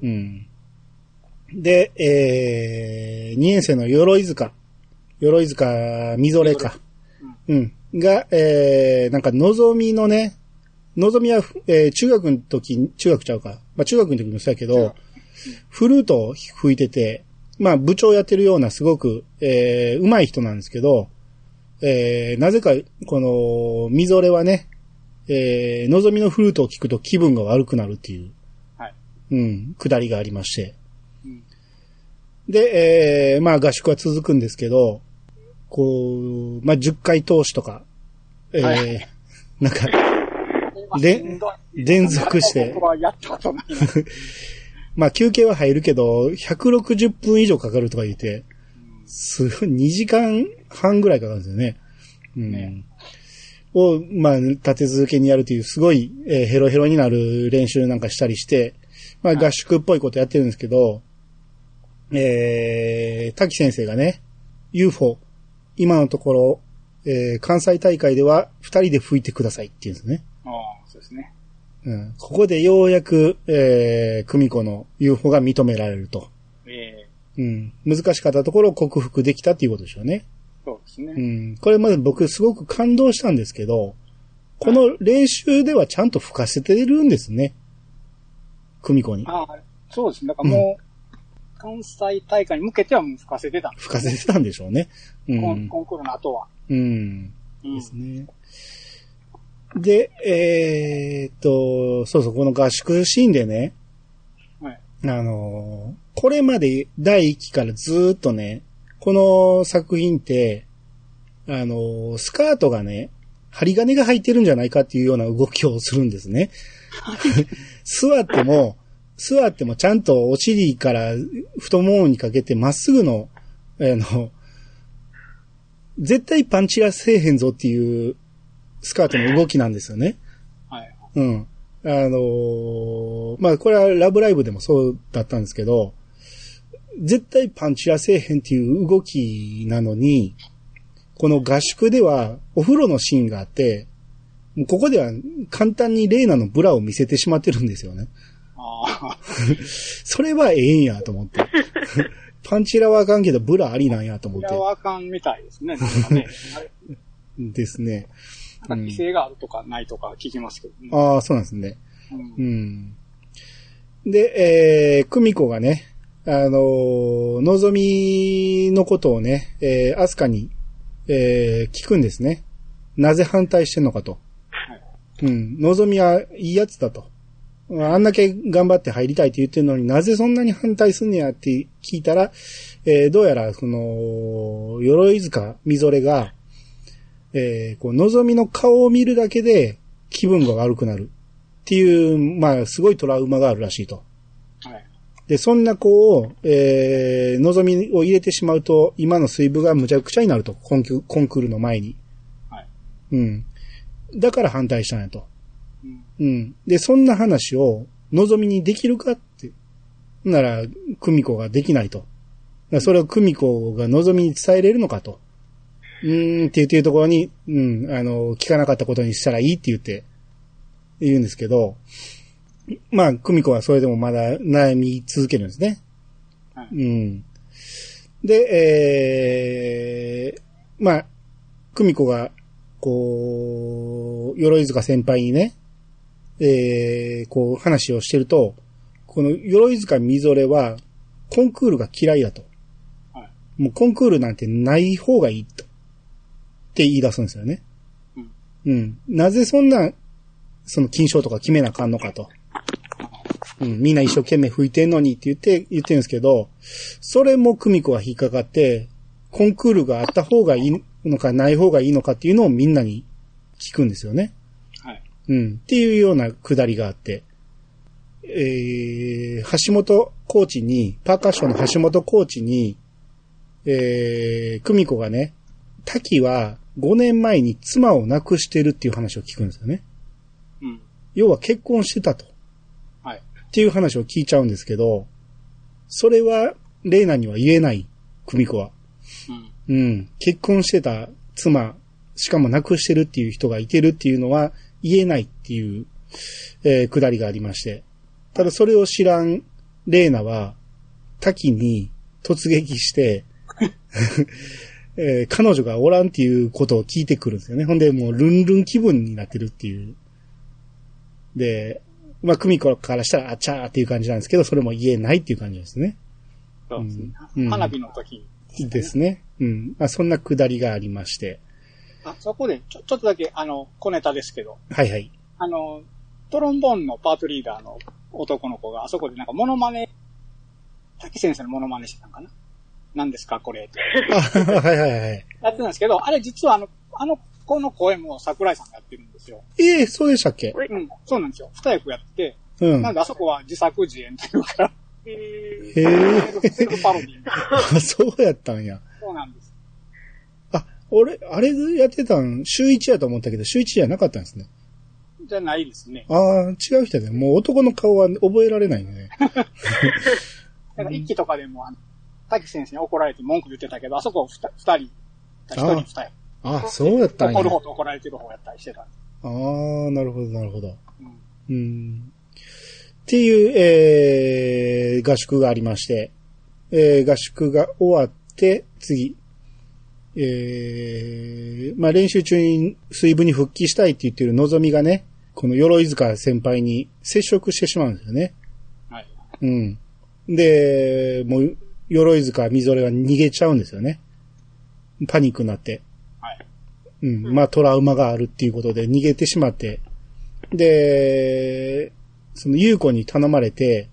うん。で、えー、2年生の鎧塚。鎧塚みぞれか。うん。が、えー、なんか、のぞみのね、のぞみは、えー中学の時、中学ちゃうか。まあ、中学の時もそうやけど、フルートを吹いてて、まあ、部長やってるようなすごく、えー、上手い人なんですけど、えー、なぜか、この、みぞれはね、えー、のぞみのフルートを聞くと気分が悪くなるっていう、はい。うん、くだりがありまして。うんで、えー、まあ合宿は続くんですけど、こう、まあ10回投資とか、えーはなんか、でで連続して。まあ休憩は入るけど、160分以上かかるとか言って、すごい2時間半ぐらいかかるんですよね。うん。ねを、まあ、立て続けにやるという、すごい、えーヘロヘロになる練習なんかしたりして、まあはい合宿っぽいことやってるんですけど、えー、滝先生がね、UFO、今のところ、えー関西大会では二人で吹いてくださいって言うんですね。ああ、そうですね。うん、ここでようやく、えー、久美子の UFO が認められると。ええうん。難しかったところを克服できたっていうことでしょうね。そうですね。うん。これまで僕すごく感動したんですけど、この練習ではちゃんと吹かせてるんですね。久美子に。ああ、そうですね。だからもう、関西大会に向けてはもう吹かせてたんです吹かせてたんでしょうね。うん。コンクールの後は。うん。うんですね。で、えーっと、そうそう、この合宿シーンでね、はい。あのーこれまで第1期からずーっとね、この作品って、あのースカートがね、針金が入ってるんじゃないかっていうような動きをするんですね。座っても、座ってもちゃんとお尻から太ももにかけてまっすぐの、あの、絶対パンチラせえへんぞっていうスカートの動きなんですよね。はい。うん。あのーまあ、これはラブライブでもそうだったんですけど、絶対パンチラせえへんっていう動きなのに、この合宿ではお風呂のシーンがあって、ここでは簡単にレーナのブラを見せてしまってるんですよね。ああ。それはええんやと思って。パンチラはあかんけどブラありなんやと思っこれはあかんみたいですね。なんかね。て。ですね。なんか規制があるとかないとか聞きますけどね。ああ、そうなんですね。うんうん。で、えー、久美子がね、あのーのぞみのことをね、えー、アスカに、えー、聞くんですね。なぜ反対してんのかと。はいうん。のぞみはいいやつだと。あんだけ頑張って入りたいって言ってるのになぜそんなに反対すんねやって聞いたら、えー、どうやら、その、鎧塚みぞれが、えー、こう、のぞみの顔を見るだけで気分が悪くなるっていう、まあ、すごいトラウマがあるらしいと。はい。で、そんな子を、えー、望みを入れてしまうと、今の水部がむちゃくちゃになると、コンクコンクールの前に。はい。うん。だから反対したんやと。うん。うん。で、そんな話を、望みにできるかって。なら、久美子ができないと。それを久美子が望みに伝えれるのかと。うーんって言ってるところに、うん、あの、聞かなかったことにしたらいいって言って、言うんですけど、まあ、久美子はそれでもまだ悩み続けるんですね。はいうん。で、えー、まあ、久美子が、こう、鎧塚先輩にね、えー、こう話をしてると、この鎧塚みぞれは、コンクールが嫌いだと。はい。もうコンクールなんてない方がいいと。って言い出すんですよね。うん。うん。なぜそんな、その金賞とか決めなあかんのかと。うん。みんな一生懸命吹いてんのにって言って、言ってるんですけど、それも久美子が引っかかって、コンクールがあった方がいいのかない方がいいのかっていうのをみんなに聞くんですよね。はい。うん。っていうようなくだりがあって、えー、橋本コーチに、パーカッションの橋本コーチに、えー、久美子がね、滝は5年前に妻を亡くしてるっていう話を聞くんですよね。うん。要は結婚してたと。はい。っていう話を聞いちゃうんですけど、それは、レイナには言えない、久美子は。うん。うん。結婚してた妻、しかも亡くしてるっていう人がいてるっていうのは言えないっていう、えー、くだりがありまして。ただそれを知らんレイナは、滝に突撃して、えー彼女がおらんっていうことを聞いてくるんですよね。ほんで、もうルンルン気分になってるっていう。で、まあ、久美子からしたら、あちゃーっていう感じなんですけど、それも言えないっていう感じですね。そうですね。うん花火の時に。ですね。うん。まあ、そんなくだりがありまして。あ、そこで、ちょ、ちょっとだけ、あの、小ネタですけど、はいはい。あの、トロンボーンのパートリーダーの男の子が、あそこでなんかモノマネ、滝先生のモノマネしてたんかな？何ですかこれって。あ、はいはいはい。やってたんですけど、あれ実はあの、あの子の声も桜井さんがやってるんですよ。ええそうでしたっけ？うん、そうなんですよ。二役やってて、うん。なんであそこは自作自演というか、えーへえ。セルフパロディみたいな。あそうやったんや。そうなんです。あ、俺、あれやってたん、週一やと思ったけど、週一じゃなかったんですね。じゃないですね。ああ、違う人で、もう男の顔は覚えられないね。だから一期とかでも、あの、滝先生に怒られて文句言ってたけど、あそこ二二人、一人二役。あそうやったんや。怒る方と怒られてる方やったりしてた。ああ、なるほど、なるほど。うんうん。っていう、えー、合宿がありまして、えー、合宿が終わって、次、えー、まあ、練習中に水部に復帰したいって言ってるのぞみがね、この鎧塚先輩に接触してしまうんですよね。はい。うん。で、もう、鎧塚みぞれが逃げちゃうんですよね。パニックになって。はい。うん。まあ、トラウマがあるっていうことで逃げてしまって。で、その、優子に頼まれて、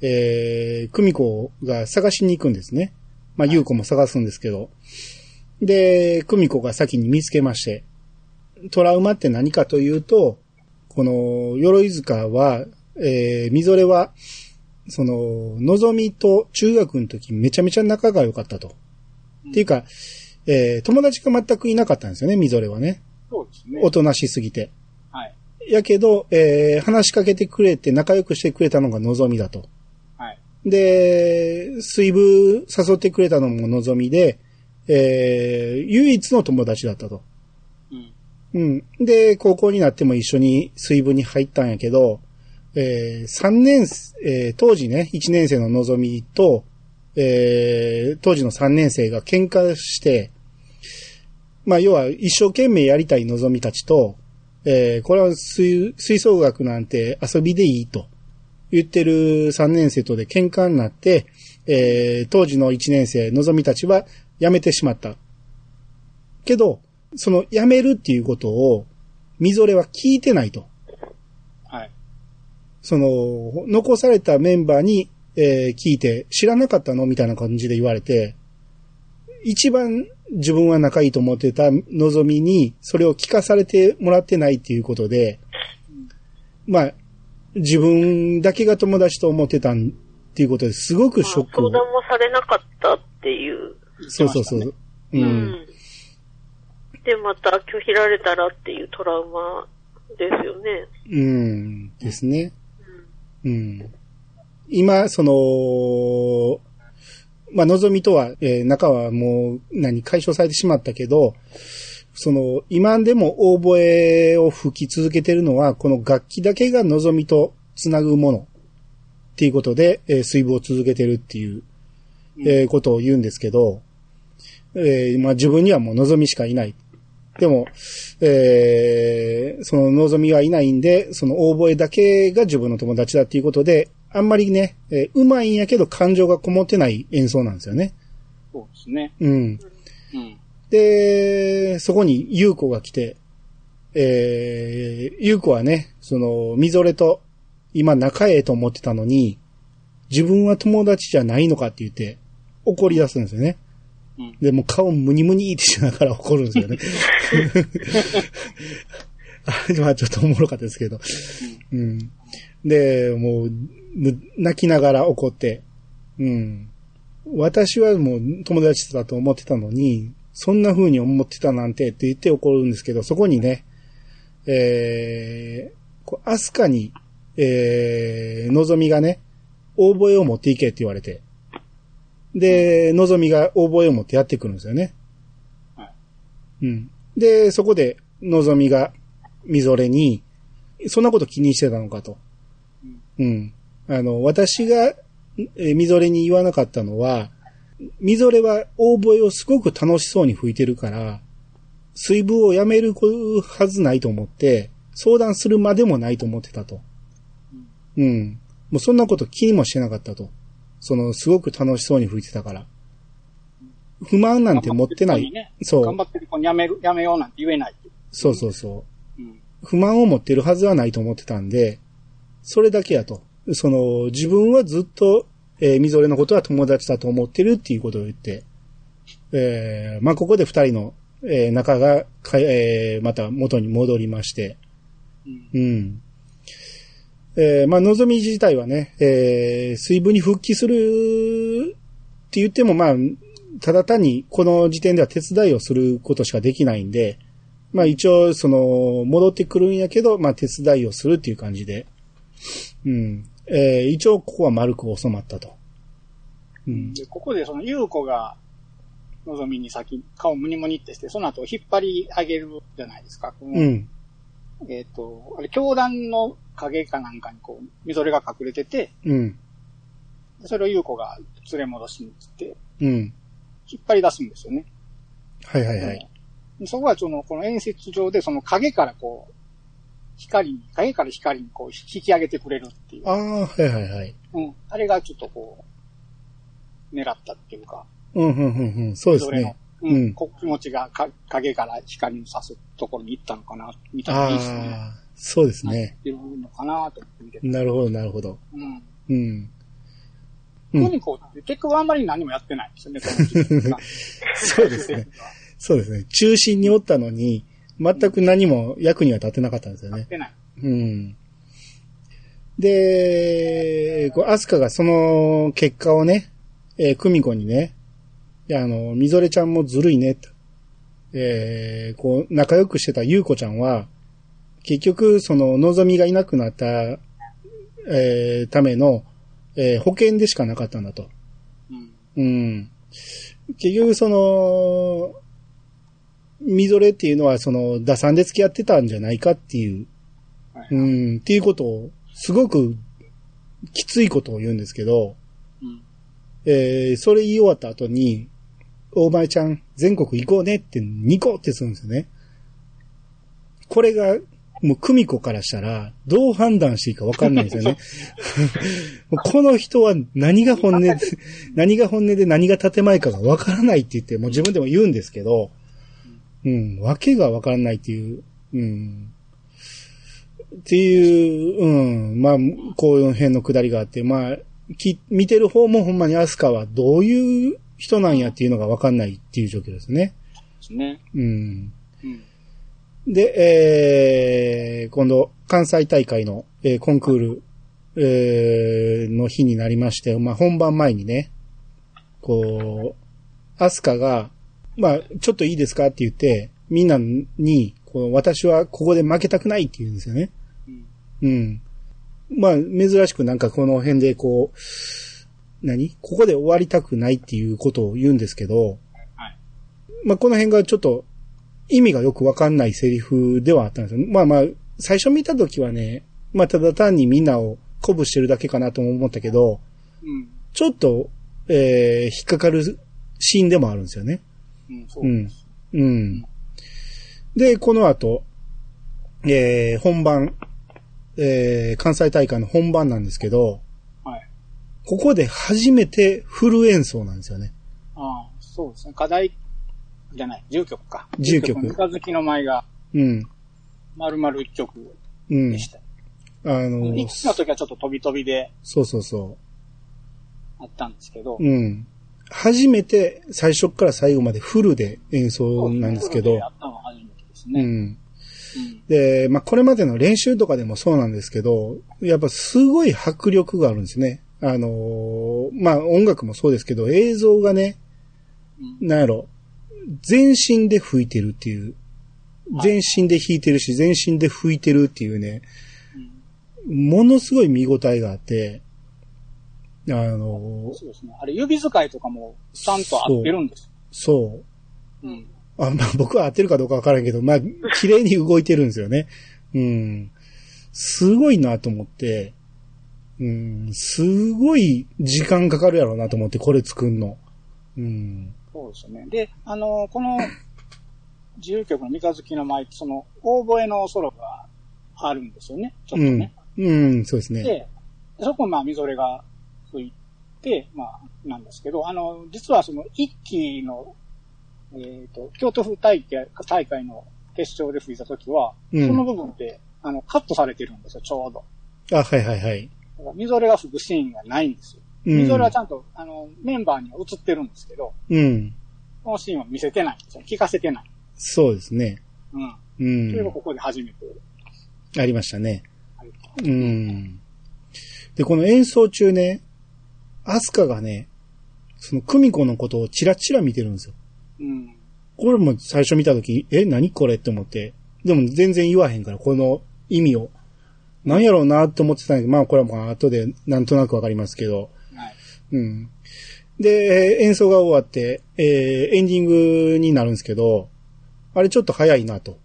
えー、久美子が探しに行くんですね。まあ、優子も探すんですけど。で、久美子が先に見つけまして。トラウマって何かというと、この、鎧塚は、えー、みぞれは、その、のぞみと中学の時めちゃめちゃ仲が良かったと。っていうか、えー、友達が全くいなかったんですよね、みぞれはね。そうですねお。となしすぎて。はい。やけど、えー、話しかけてくれて仲良くしてくれたのがのぞみだと。はい。で、水部誘ってくれたのものぞみで、えー、唯一の友達だったと。うん。うん。で、高校になっても一緒に水部に入ったんやけど、えー、3年生、えー当時ね、1年生ののぞみと、えー、当時の3年生が喧嘩して、まあ、要は一生懸命やりたいのぞみたちと、えー、これは吹吹奏楽なんて遊びでいいと言ってる3年生とで喧嘩になって、えー、当時の1年生のぞみたちは辞めてしまった。けど、その辞めるっていうことを、みぞれは聞いてないと。はい。その、残されたメンバーに、えー聞いて、知らなかったのみたいな感じで言われて、一番自分は仲いいと思ってたのぞみに、それを聞かされてもらってないっていうことで、まあ、自分だけが友達と思ってたんっていうことですごくショックを相談もされなかったっていう。そうそうそう。う。うんん。で、また拒否られたらっていうトラウマですよね。うん。ですね。うん。今、その、まあ、のぞみとは、えー中はもう、何、解消されてしまったけど、その、今でもオーボエを吹き続けてるのは、この楽器だけがのぞみとつなぐものっていうことで、えー水分を続けてるっていう、えーことを言うんですけど、えーまあ、自分にはもうのぞみしかいない。でも、えーその望みはいないんで、その大声だけが自分の友達だっていうことで、あんまりね、えーうまいんやけど感情がこもってない演奏なんですよね。そうですね。うん。うん。で、そこに優子が来て、えー、優子はね、その、みぞれと今仲ええと思ってたのに、自分は友達じゃないのかって言って怒り出すんですよね。うんで、もう顔ムニムニってしながら怒るんですよね。あれはちょっとおもろかったですけど。うん。で、もう、ぬ泣きながら怒って、うん。私はもう友達だと思ってたのに、そんな風に思ってたなんてって言って怒るんですけど、そこにね、えー、こうアスカに、えー、のぞみがね、大声を持っていけって言われて、で、のぞみが大声を持ってやってくるんですよね。はいうん。で、そこで、のぞみが、みぞれに、そんなこと気にしてたのかと。うん。あの、私が、えーみぞれに言わなかったのは、みぞれは大声をすごく楽しそうに吹いてるから、水分をやめるはずないと思って、相談するまでもないと思ってたと。うん。もうそんなこと気にもしてなかったと。その、すごく楽しそうに吹いてたから。不満なんて持ってない。ね、そう頑張ってる子にやめる、やめようなんて言えない。そうそうそう。うん。不満を持ってるはずはないと思ってたんで、それだけやと。その、自分はずっと、えー、みぞれのことは友達だと思ってるっていうことを言って、えー、まあ、ここで二人の、えー仲がか、えーまた元に戻りまして、うん。うん。えー、まあ、望み自体はね、えー、水分に復帰するって言っても、まあ、ただ単にこの時点では手伝いをすることしかできないんで、まあ一応、その、戻ってくるんやけど、まあ手伝いをするっていう感じで、うん。えー、一応ここは丸く収まったと。うん。で、ここでその、ゆう子が、のぞみに先、顔ムニムニってして、その後引っ張り上げるじゃないですか。うん。えっ、と、あれ、教団の影かなんかにこう、みぞれが隠れてて、うん。でそれをゆう子が連れ戻しに来て、うん。引っ張り出すんですよね。はいはいはい。でそこはその、この演説上でその影からこう、光に、影から光にこう引き上げてくれるっていう。ああ、はいはいはい。うん。あれがちょっとこう、狙ったっていうか、うん、うん、うん、うん。そうですね。、うん、うんこ気持ちがか影から光に差すところに行ったのかな、みたいな演出になああ、そうですね。ってるのかなと思って見てた。なるほど、なるほど。うん。うん。うん。トニコって結局あんまり何もやってないんですよね、そうですね。そうですね。中心におったのに、全く何も役には立てなかったんですよね。やってない。うん。で、こう、アスカがその結果をね、えー、クミコにね、いや、あの、みぞれちゃんもずるいね、と。えー、こう、仲良くしてたゆうこちゃんは、結局、その、のぞみがいなくなった、えー、ための、えー、保険でしかなかったんだと。うん。うん。結局、その、みぞれっていうのはその打算で付き合ってたんじゃないかっていう、はいうん、っていうことを、すごくきついことを言うんですけど、うん。えー、それ言い終わった後に、お前ちゃん、全国行こうねって、ニコってするんですよね。これが、もう、久美子からしたら、どう判断していいか分かんないんですよね。この人は何が本音で、何が本音で何が建前かが分からないって言って、もう自分でも言うんですけど、うん、わけが分からないっていう、うん。っていう、うん、まあ、こういう辺のくだりがあって、まあ、き、見てる方もほんまにアスカはどういう人なんやっていうのが分かんないっていう状況ですね。ですね。うん。うん。で、えー、今度、関西大会の、えーコンクール、えーの日になりまして、まあ、本番前にね、こう、アスカが、まあ、ちょっといいですかって言って、みんなに、こう私はここで負けたくないって言うんですよね。うん。うん。まあ、珍しくなんかこの辺でこう、何？ここで終わりたくないっていうことを言うんですけど、はい。まあ、この辺がちょっと意味がよくわかんないセリフではあったんですよ。まあまあ、最初見たときはね、まあ、ただ単にみんなを鼓舞してるだけかなとも思ったけど、うん。ちょっと、えー、引っかかるシーンでもあるんですよね。うん。そううで。うん。で、この後、えー、本番、えー、関西大会の本番なんですけど、はい。ここで初めてフル演奏なんですよね。ああ、そうですね。課題じゃない、10曲か。10曲三日月の舞がうん。丸々1曲うんで。した。あの1期の時はちょっと飛び飛びでそうそうそあったんですけどう。、うん。初めて最初から最後までフルで演奏なんですけどや、ったのは初めてですね。うん。うん。で、まあ、これまでの練習とかでもそうなんですけど、やっぱすごい迫力があるんですね。あのーまあ、音楽もそうですけど、映像がね、うんなんやろ、全身で吹いてるっていう、全身で弾いてるし、全身で吹いてるっていうね、うんものすごい見応えがあって、あのーそうですね。あれ、指使いとかもちゃんと合ってるんです。そう。うん。あ、まあ僕は合ってるかどうかわからんけど、まあ、綺麗に動いてるんですよね。うん。すごいなと思って、うん、すごい時間かかるやろうなと思って、これ作んの。うん。そうですよね。で、あの、この、自由曲の三日月の舞その、大声のソロがあるんですよね。ちょっとね。うん、そうですね。で、そこ、まあ、みぞれが吹いて、まあ、なんですけど、あの、実はその、一期の、えっ、と、京都府大会大会の決勝で吹いたときは、うんその部分って、あの、カットされてるんですよ、ちょうど。あ、はいはいはい。だからみぞれが吹くシーンがないんですよ。うんみぞれはちゃんと、あの、メンバーには映ってるんですけど、うん。このシーンは見せてないんですよ。聞かせてない。そうですね。うん。うそれがん。ここで初めてありましたね。うん。で、この演奏中ね、アスカがね、その久美子のことをチラチラ見てるんですよ。うん。これも最初見たとき、え、何これって思って。でも全然言わへんから、この意味を。何やろうなって思ってたんだけど、まあこれはもう後でなんとなくわかりますけど。はい。うん。で、えー演奏が終わって、えーエンディングになるんですけど、あれちょっと早いなと。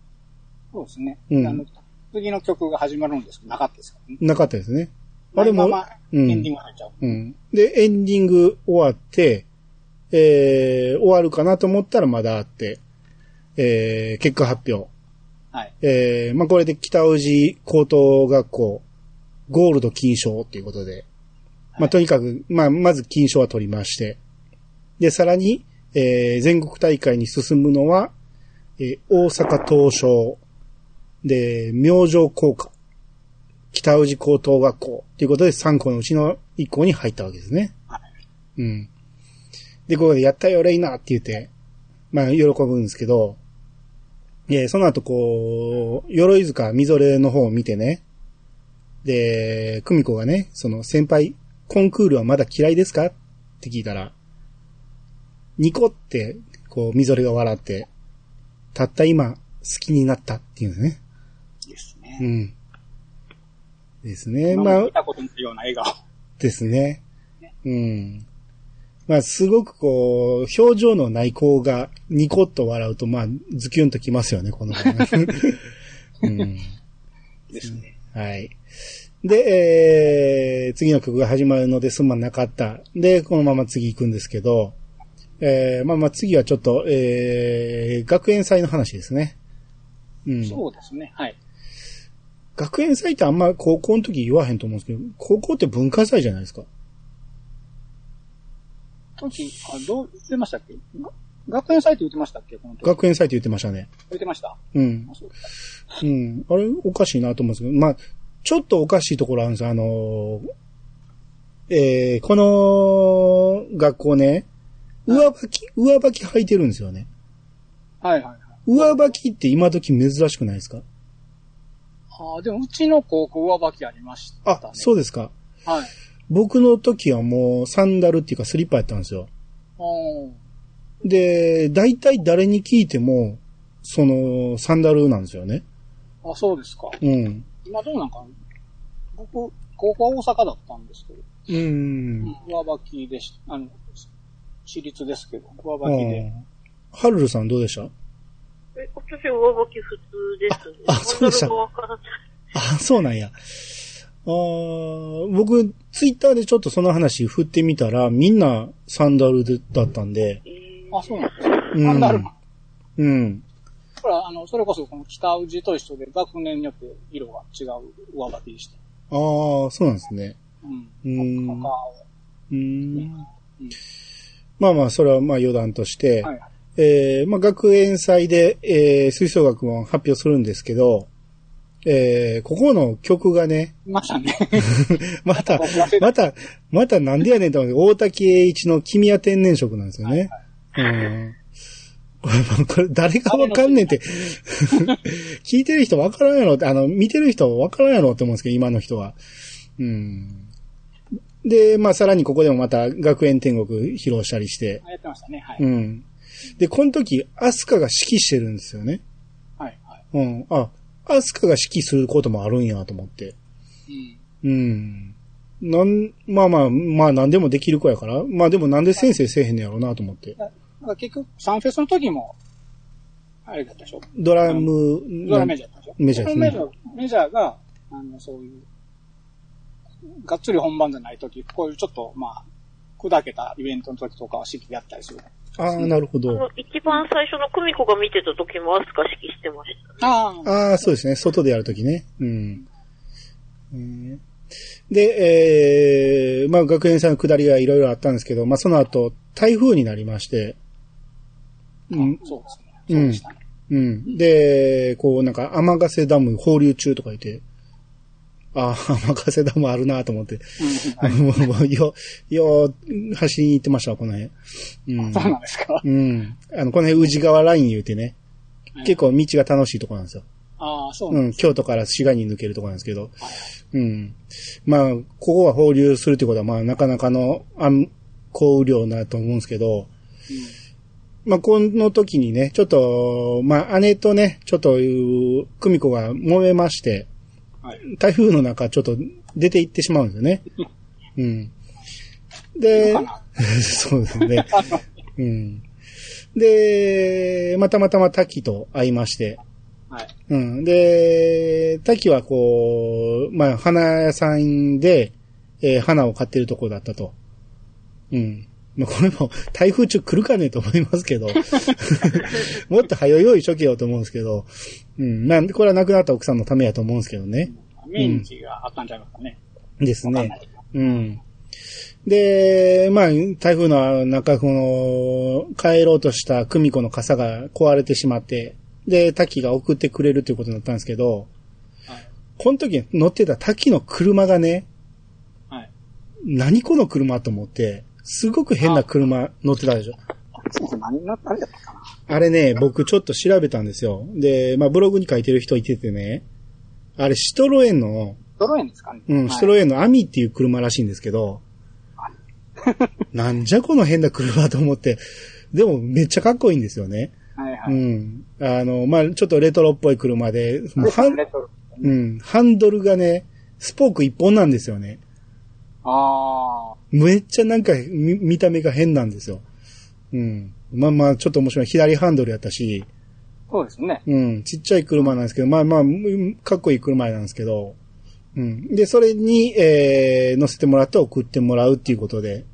そうですね。うん次の曲が始まるんですけど、なかったですからね。なかったですね。あれも、まままうんエンディング入っちゃう。うん。で、エンディング終わって、えー終わるかなと思ったらまだあって、えー結果発表。はい。えーまあ、これで北宇治高等学校、ゴールド金賞っていうことで、まあ、とにかく、まあ、まず金賞は取りまして、で、さらに、えー全国大会に進むのは、えー大阪東証、で、明星工科、北宇治高等学校ということで3校のうちの1校に入ったわけですね。はうん。で、ここでやったよ、レイナって言って、まあ、喜ぶんですけど、で、その後こう、鎧塚みぞれの方を見てね、で、久美子がね、その先輩、コンクールはまだ嫌いですかって聞いたら、ニコって、こう、みぞれが笑って、たった今、好きになったっていうんですね。ですうね。ん。ですね。今まあ見、たことないような笑顔。ですね。うん。まあ、すごくこう、表情のない子がニコッと笑うと、まあ、ズキュンときますよね、この子、うん。ですね。はい。で、えー、次の曲が始まるのですまなかった。で、このまま次行くんですけど、えー、まあまあ次はちょっと、えー、学園祭の話ですね。うん。そうですね。はい。学園祭ってあんま高校の時言わへんと思うんですけど、高校って文化祭じゃないですか。時、あ、どう言ってましたっけ？が学園祭って言ってましたっけ？この時。学園祭って言ってましたね。言ってました？うんううん。あれ、おかしいなと思うんですけど、まあ、ちょっとおかしいところあるんですよ。あのーえー、この学校ね、上履き、上履き履いてるんですよね。はいはいはい。上履きって今時珍しくないですか？ああ、でもうちの高校上履きありましたね。あ、そうですか。はい。僕の時はもうサンダルっていうかスリッパやったんですよ。で、大体誰に聞いても、その、サンダルなんですよね。あ、そうですか。うん。今どうなんかな？僕、高校は大阪だったんですけど、うん。上履きでしあの、私立ですけど、上あ履きで。ーハルルさんどうでした？え、私上履き普通ですね。ああそうでしたサンダルがわからない。あ、そうなんや。あー僕、ツイッターでちょっとその話振ってみたら、みんなサンダルでだったんで、えーあ、そうなんですか。うんサンダル。うん。これは、あの、それこそこの北宇治と一緒で学年によって色が違う上履きでした。ああ、そうなんですね。うん。うん。うーん。まあまあ、それはまあ余談として、はいはい。えーまあ学園祭で、えー吹奏楽も発表するんですけど、えーここの曲がね、いましたね。またまた、またなんでやねんと思って、大滝栄一の君は天然色なんですよね。うん。これ、これ誰がわかんねんって、聞いてる人わからんやろって、あの、見てる人わからんやろって思うんですけど、今の人は。うん。で、まあ、さらにここでもまた学園天国披露したりして、やってましたね。はい。うん。で、この時、アスカが指揮してるんですよね。はい。はい。うん。あ、アスカが指揮することもあるんやと思って。うん。うん。なん、まあまあ、まあ何でもできる子やから。まあでもなんで先生せえへんのやろうなと思って。なんか結局、サンフェスの時も、あれだったでしょ？ドラム、ドラメジャーだったでしょ？メジャーですねメジャー、メジャーが、あの、そういう、がっつり本番じゃない時、こういうちょっと、まあ、砕けたイベントの時とかは指揮やったりする。ああ、なるほど。一番最初の久美子が見てた時もアスカ指揮してましたね。ああ。そうですね。外でやるときね。うん。うんで、えー、まあ学園祭の下りがいろいろあったんですけど、まあその後、台風になりまして、うん、そうですね。うんそうでしたね。うん。で、こうなんか、天ヶ瀬ダム放流中とか言って、ああ、天ヶ瀬ダムあるなと思って、うんはいもう、よ、よ、走りに行ってましたわ、この辺。うん。そうなんですか。うん。あの、この辺、宇治川ライン言うてね、結構道が楽しいとこなんですよ。ああ、そうなんうん、京都から滋賀に抜けるとこなんですけど、うん。まあ、ここは放流するってことは、まあ、なかなかの、あん、降雨量なと思うんですけど、まあ、この時にね、ちょっと、まあ、姉とね、ちょっと、久美子が揉めまして、はい。台風の中、ちょっと出て行ってしまうんですよね。うん。で そうですね。うん。で、まあたまたま滝と会いまして、はい。うん。で、滝はこう、まあ、花屋さんで、えー花を買ってるところだったと。うん。まあ、これも、台風中来るかねと思いますけど。もっと早用意しとけよと思うんですけど。うん。なんで、これは亡くなった奥さんのためやと思うんですけどね。メンチがあったんちゃいますかね。ですね。うん。で、まあ、台風の中、この、帰ろうとした久美子の傘が壊れてしまって、で、滝が送ってくれるということになったんですけど、はい。この時乗ってた滝の車がね、はい。何この車と思って、すごく変な車乗ってたでしょ。何の、あれだったかな。あれね、僕ちょっと調べたんですよ。で、まあブログに書いてる人いててね、あれシトロエンの、ドローンですかね。うん、はいシトロエンのアミっていう車らしいんですけど、なんじゃこの変な車と思って、でもめっちゃかっこいいんですよね。はいはい。うん。あの、まあちょっとレトロっぽい車で、もうハンレトロ。うん、ハンドルがね、スポーク一本なんですよね。あああ。めっちゃなんか見見た目が変なんですよ。うん。まあまあ、ちょっと面白い。左ハンドルやったし、そうですね。うん、ちっちゃい車なんですけど、まあまあ、うんかっこいい車なんですけど、うん。で、それに、えー、乗せてもらって送ってもらうっていうことで、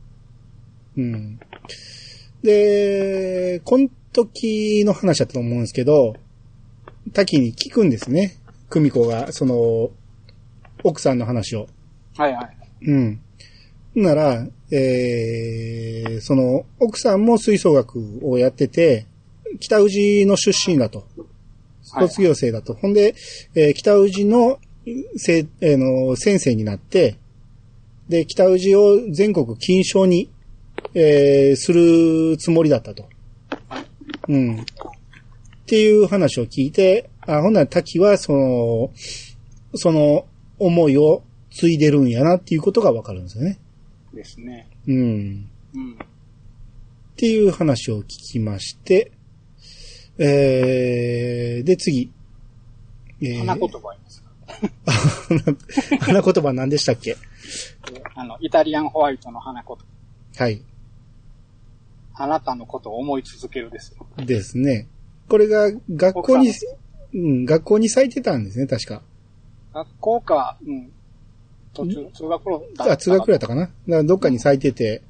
うん。で、この時の話だったと思うんですけど、滝に聞くんですね。久美子が、その、奥さんの話を。はいはい。うん。なら、えー、その、奥さんも吹奏楽をやってて、北宇治の出身だと。はい卒業生だと。ほんで、えー北宇治の、せえーの先生になって、で、北宇治を全国金賞に、えーするつもりだったと。うん。っていう話を聞いて、あ、ほんなら滝は、その、その思いを継いでるんやなっていうことがわかるんですよね。ですね。うん。うん。っていう話を聞きまして、えー、で、次。えー花言葉言いますか？花言葉何でしたっけ？あの、イタリアンホワイトの花言葉。はい。あなたのことを思い続けるですよ。ですね。これが学校にうん、学校に咲いてたんですね、確か。学校か、うん。途中、通学路だあ、通学やったかな？だからどっかに咲いてて、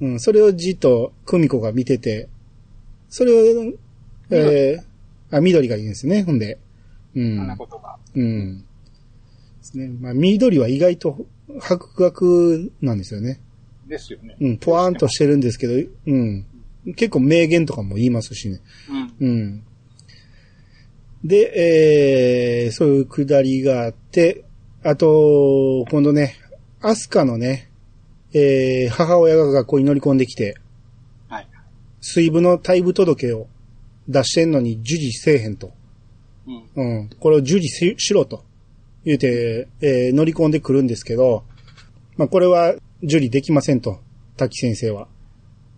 うん、それをじっと久美子が見てて、それを、えー、あ、緑がいいんですね、ほんで。うん。花言葉。うん。ですね。まあ、緑は意外と白学なんですよね。ですよね。うん、ポワーンとしてるんですけど、うん。結構名言とかも言いますしね。うん。うん。で、えー、そういうくだりがあって、あと、今度ね、アスカのね、えー、母親が学校に乗り込んできて、はい。水部の退部届を出してんのに受理せえへんと。うん。うん。これを受理ししろと言うて、えー乗り込んでくるんですけど、まあ、これは受理できませんと、滝先生は。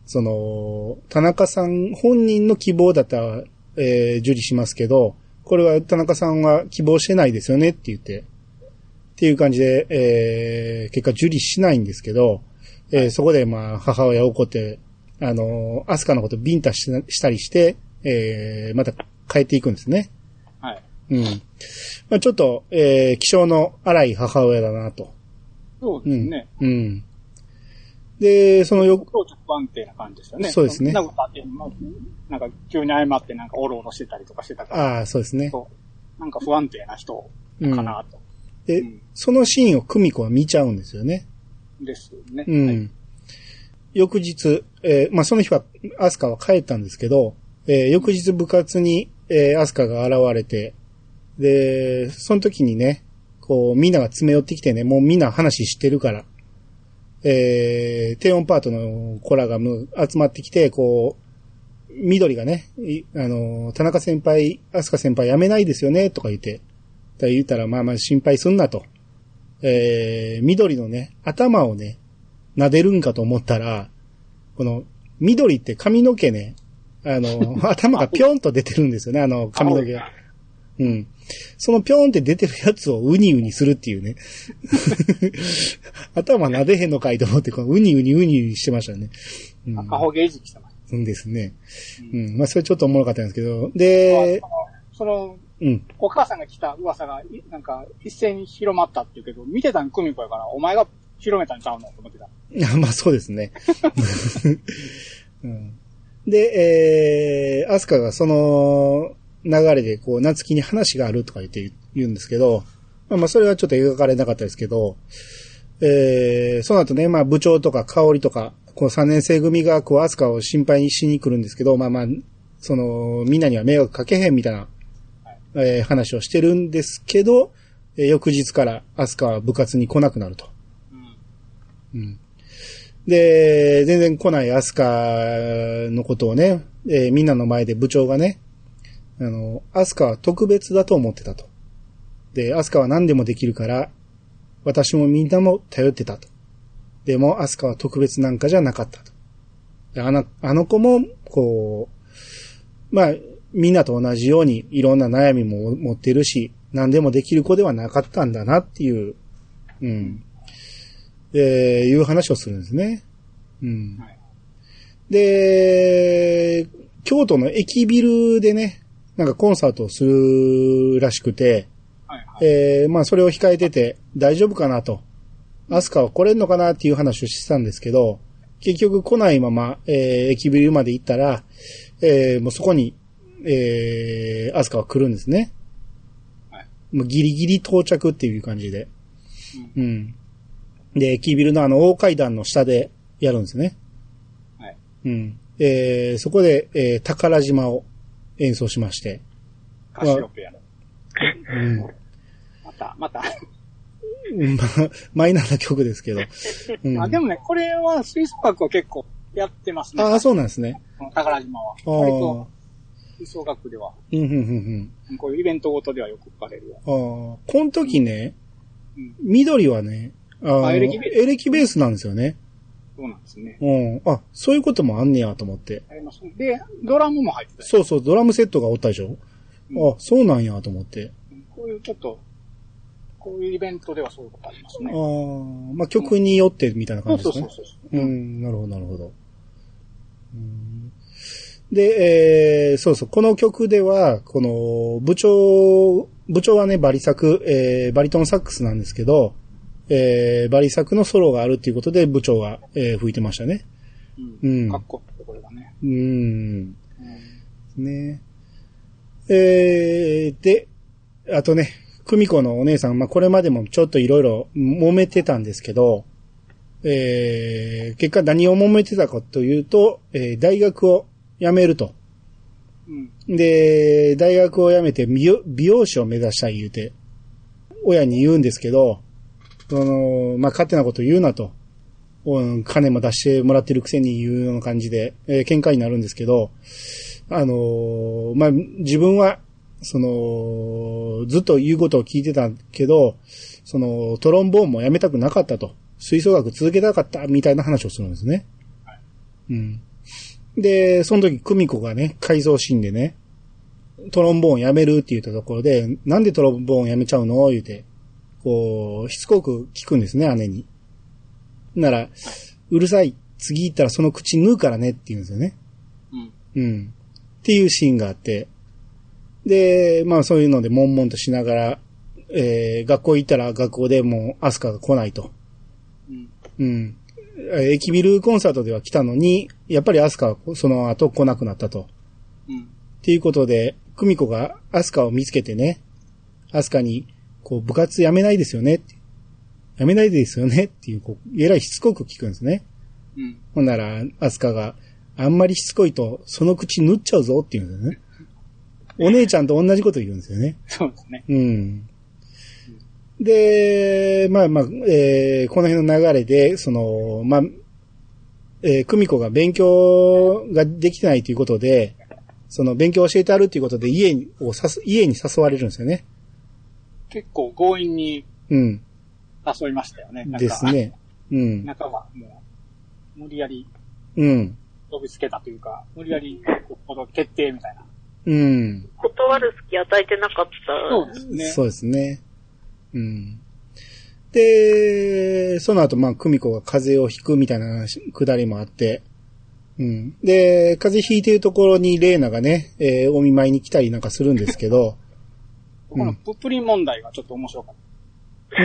その、田中さん本人の希望だったら、えー受理しますけど、これは田中さんは希望してないですよねって言って、っていう感じで、えー結果受理しないんですけど、えーそこでまあ母親怒って、あのーアスカのことビンタししたりして、えーまた帰っていくんですね。はい。うん。まあちょっと、えー、気性の荒い母親だなと。うん。そうですね。うん。で、そのよ、当時不安定な感じですよね。そうですねなんか、まあなんか急に謝ってなんかおろおろしてたりとかしてたから、ああ、そうですね。そうなんか不安定な人うんかなと。で、うんそのシーンを久美子は見ちゃうんですよね。ですよね。うん。はい翌日、えーまあその日はアスカは帰ったんですけど、えー翌日部活に、えーアスカが現れて、で、その時にね、こう、みんなが詰め寄ってきてね、もうみんな話してるから、えー、低音パートの子らがむ集まってきて、こう、緑がね、いあの、田中先輩、アスカ先輩辞めないですよね、とか言って、だ言ったら、まあまあ心配すんなと。えー、緑のね、頭をね、撫でるんかと思ったら、この、緑って髪の毛ね、あの、頭がぴょんと出てるんですよね、あの、髪の毛が。うん。そのぴょんって出てるやつをウニウニするっていうね。頭撫でへんのかいと思って、このウニウニウニウニしてましたね。うん赤ほげいじきしてましうんですね。ううん。まあ、それちょっとおもろかったんですけど、でた。、その、うん。お母さんが来た噂が、いなんか、一斉に広まったって言うけど、見てたん久美子やから、お前が広めたんちゃうの？と思ってた。い やまあそうですね。うん、で、えー、アスカがその流れで、こう、夏希に話があるとか言って言うんですけど、まあまあそれはちょっと描かれなかったですけど、えー、その後ね、まあ部長とか香りとか、こう3年生組が、こう、アスカを心配にしに来るんですけど、まあまあ、その、みんなには迷惑かけへんみたいな、えー話をしてるんですけど、えー翌日からアスカは部活に来なくなると。うん。うんで、全然来ないアスカのことをね、えーみんなの前で部長がね、あの、アスカは特別だと思ってたと。で、アスカは何でもできるから、私もみんなも頼ってたと。でも、アスカは特別なんかじゃなかったと。であの、あの子も、こう、まあ、みんなと同じようにいろんな悩みも持ってるし、何でもできる子ではなかったんだなっていう、うん。えー、いう話をするんですね。うん。はいで、京都の駅ビルでね、なんかコンサートをするらしくて、はいはい。えー、まあそれを控えてて大丈夫かなと。アスカは来れんのかなっていう話をしてたんですけど、結局来ないまま、えー、駅ビルまで行ったら、えー、もうそこに、えー、アスカは来るんですね。はいもうギリギリ到着っていう感じで。うん。で、駅ビルのあの大階段の下でやるんですね。はい。うん。えー、そこで、えー、宝島を演奏しまして。カシオペアの。うん。また、また。マイナーな曲ですけど。うん、あ、でもね、これは吹奏楽は結構やってますね。ああ、そうなんですね。宝島は。あ割とあ。吹奏楽では、うん、うん、うん、うん。こういうイベントごとではよく書かれるよ。ああ。この時ね、うん。緑はね、あのあエレキベースエレキベースなんですよね。そうなんですね。うん。あ、そういうこともあんねやと思って。ありますね。で、ドラムも入ってたりそうそう、ドラムセットがおったでしょ、うんあ、そうなんやと思って。こういうちょっと、こういうイベントではそういうことありますあね。あ、まあ、曲によってみたいなそう感じですね。そうそうそう。うん、なるほど、なるほど。うんで、えー、そうそう、この曲では、この、部長、部長はね、バリ作、えー、バリトンサックスなんですけど、えー、バリ作のソロがあるっていうことで部長が、えー、吹いてましたね。う。うんんかっこいい、これがね。うん。うんね。えー、で、あとね、久美子のお姉さん、まあ、これまでもちょっといろいろ揉めてたんですけど、えー、結果何を揉めてたかというと、えー大学を辞めると。うん。で、大学を辞めて美容美容師を目指したい言うて、親に言うんですけど、その、まあ、勝手なこと言うなと。うん金も出してもらってるくせに言うような感じで、えー喧嘩になるんですけど、あのーまあ、自分は、その、ずっと言うことを聞いてたけど、その、トロンボーンもやめたくなかったと。吹奏楽続けたかった、みたいな話をするんですね。うん。で、その時、久美子がね、改造シーンでね、トロンボーンやめるって言ったところで、なんでトロンボーンやめちゃうの？言うて、こう、しつこく聞くんですね、姉に。なら、うるさい。次行ったらその口縫うからねって言うんですよね。うん。うん。っていうシーンがあって。で、まあそういうので悶々としながら、えー、学校行ったら学校でもうアスカが来ないと。うん。うん。えー駅ビルコンサートでは来たのに、やっぱりアスカはその後来なくなったと。うん。っていうことで、久美子がアスカを見つけてね、アスカに、こう、部活やめないですよねって。やめないですよねっていう、こう、えらいしつこく聞くんですね。うん。ほんなら、アスカが、あんまりしつこいと、その口縫っちゃうぞって言うんですよね。お姉ちゃんと同じこと言うんですよね。そうですね。うん。で、まあまあ、えーこの辺の流れで、その、まあ、えー、久美子が勉強ができてないということで、その勉強を教えてあるということで家にをさす家に誘われるんですよね。結構強引にうん。誘いましたよね。なんかです。ね。うん。中はもう、無理やりうん。飛びつけたというか、無理やり、この決定みたいな。うん。断る隙与えてなかった。そうですね。そうですね。うん。で、その後、まあ、久美子が風邪をひくみたいなくだりもあって、うん。で、風邪ひいてるところにレーナがね、えーお見舞いに来たりなんかするんですけど、このププリン問題がちょっと面白かった。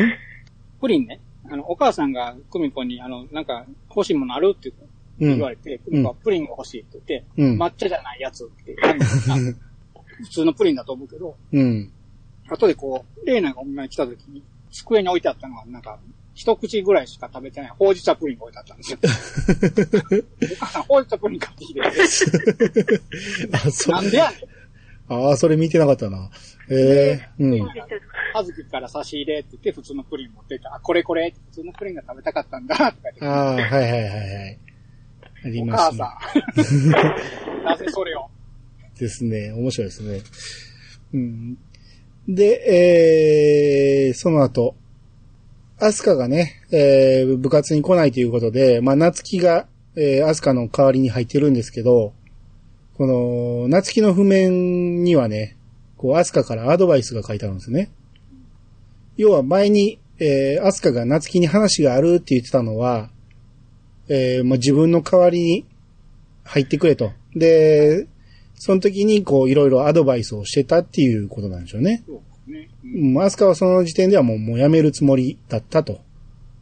プリンね。あの、お母さんが久美子に、あの、なんか、欲しいものあるってうん言わ。れて、久美子はプリンが欲しいって言って、うん。抹茶じゃないやつって言って、普通のプリンだと思うけど、うん。後でこう、レーナがお見舞いに来た時に、机に置いてあったのは、なんか、一口ぐらいしか食べてない、ほうじ茶プリンが置いてあったんですよ。お母さん、ほうじ茶プリン買ってきて、あ、そなんでやねん。ああ、それ見てなかったな。ええうん。はずきから差し入れって言って、普通のプリン持ってきた。あ、これこれ、普通のプリンが食べたかったんだ、とか言って。ああ、はいはいはいはい。ありお母ますね。さん。なぜそれを。ですね。面白いですね。うん。で、えー、その後、アスカがね、えー、部活に来ないということで、まあ、夏希が、えー、アスカの代わりに入ってるんですけど、この、夏希の譜面にはね、こう、アスカからアドバイスが書いてあるんですね。要は前に、えー、アスカが夏希に話があるって言ってたのは、えー、もう自分の代わりに入ってくれと。で、その時にこういろいろアドバイスをしてたっていうことなんでしょうね。そうですね。うんうん、アスカはその時点ではもうもう辞めるつもりだったと。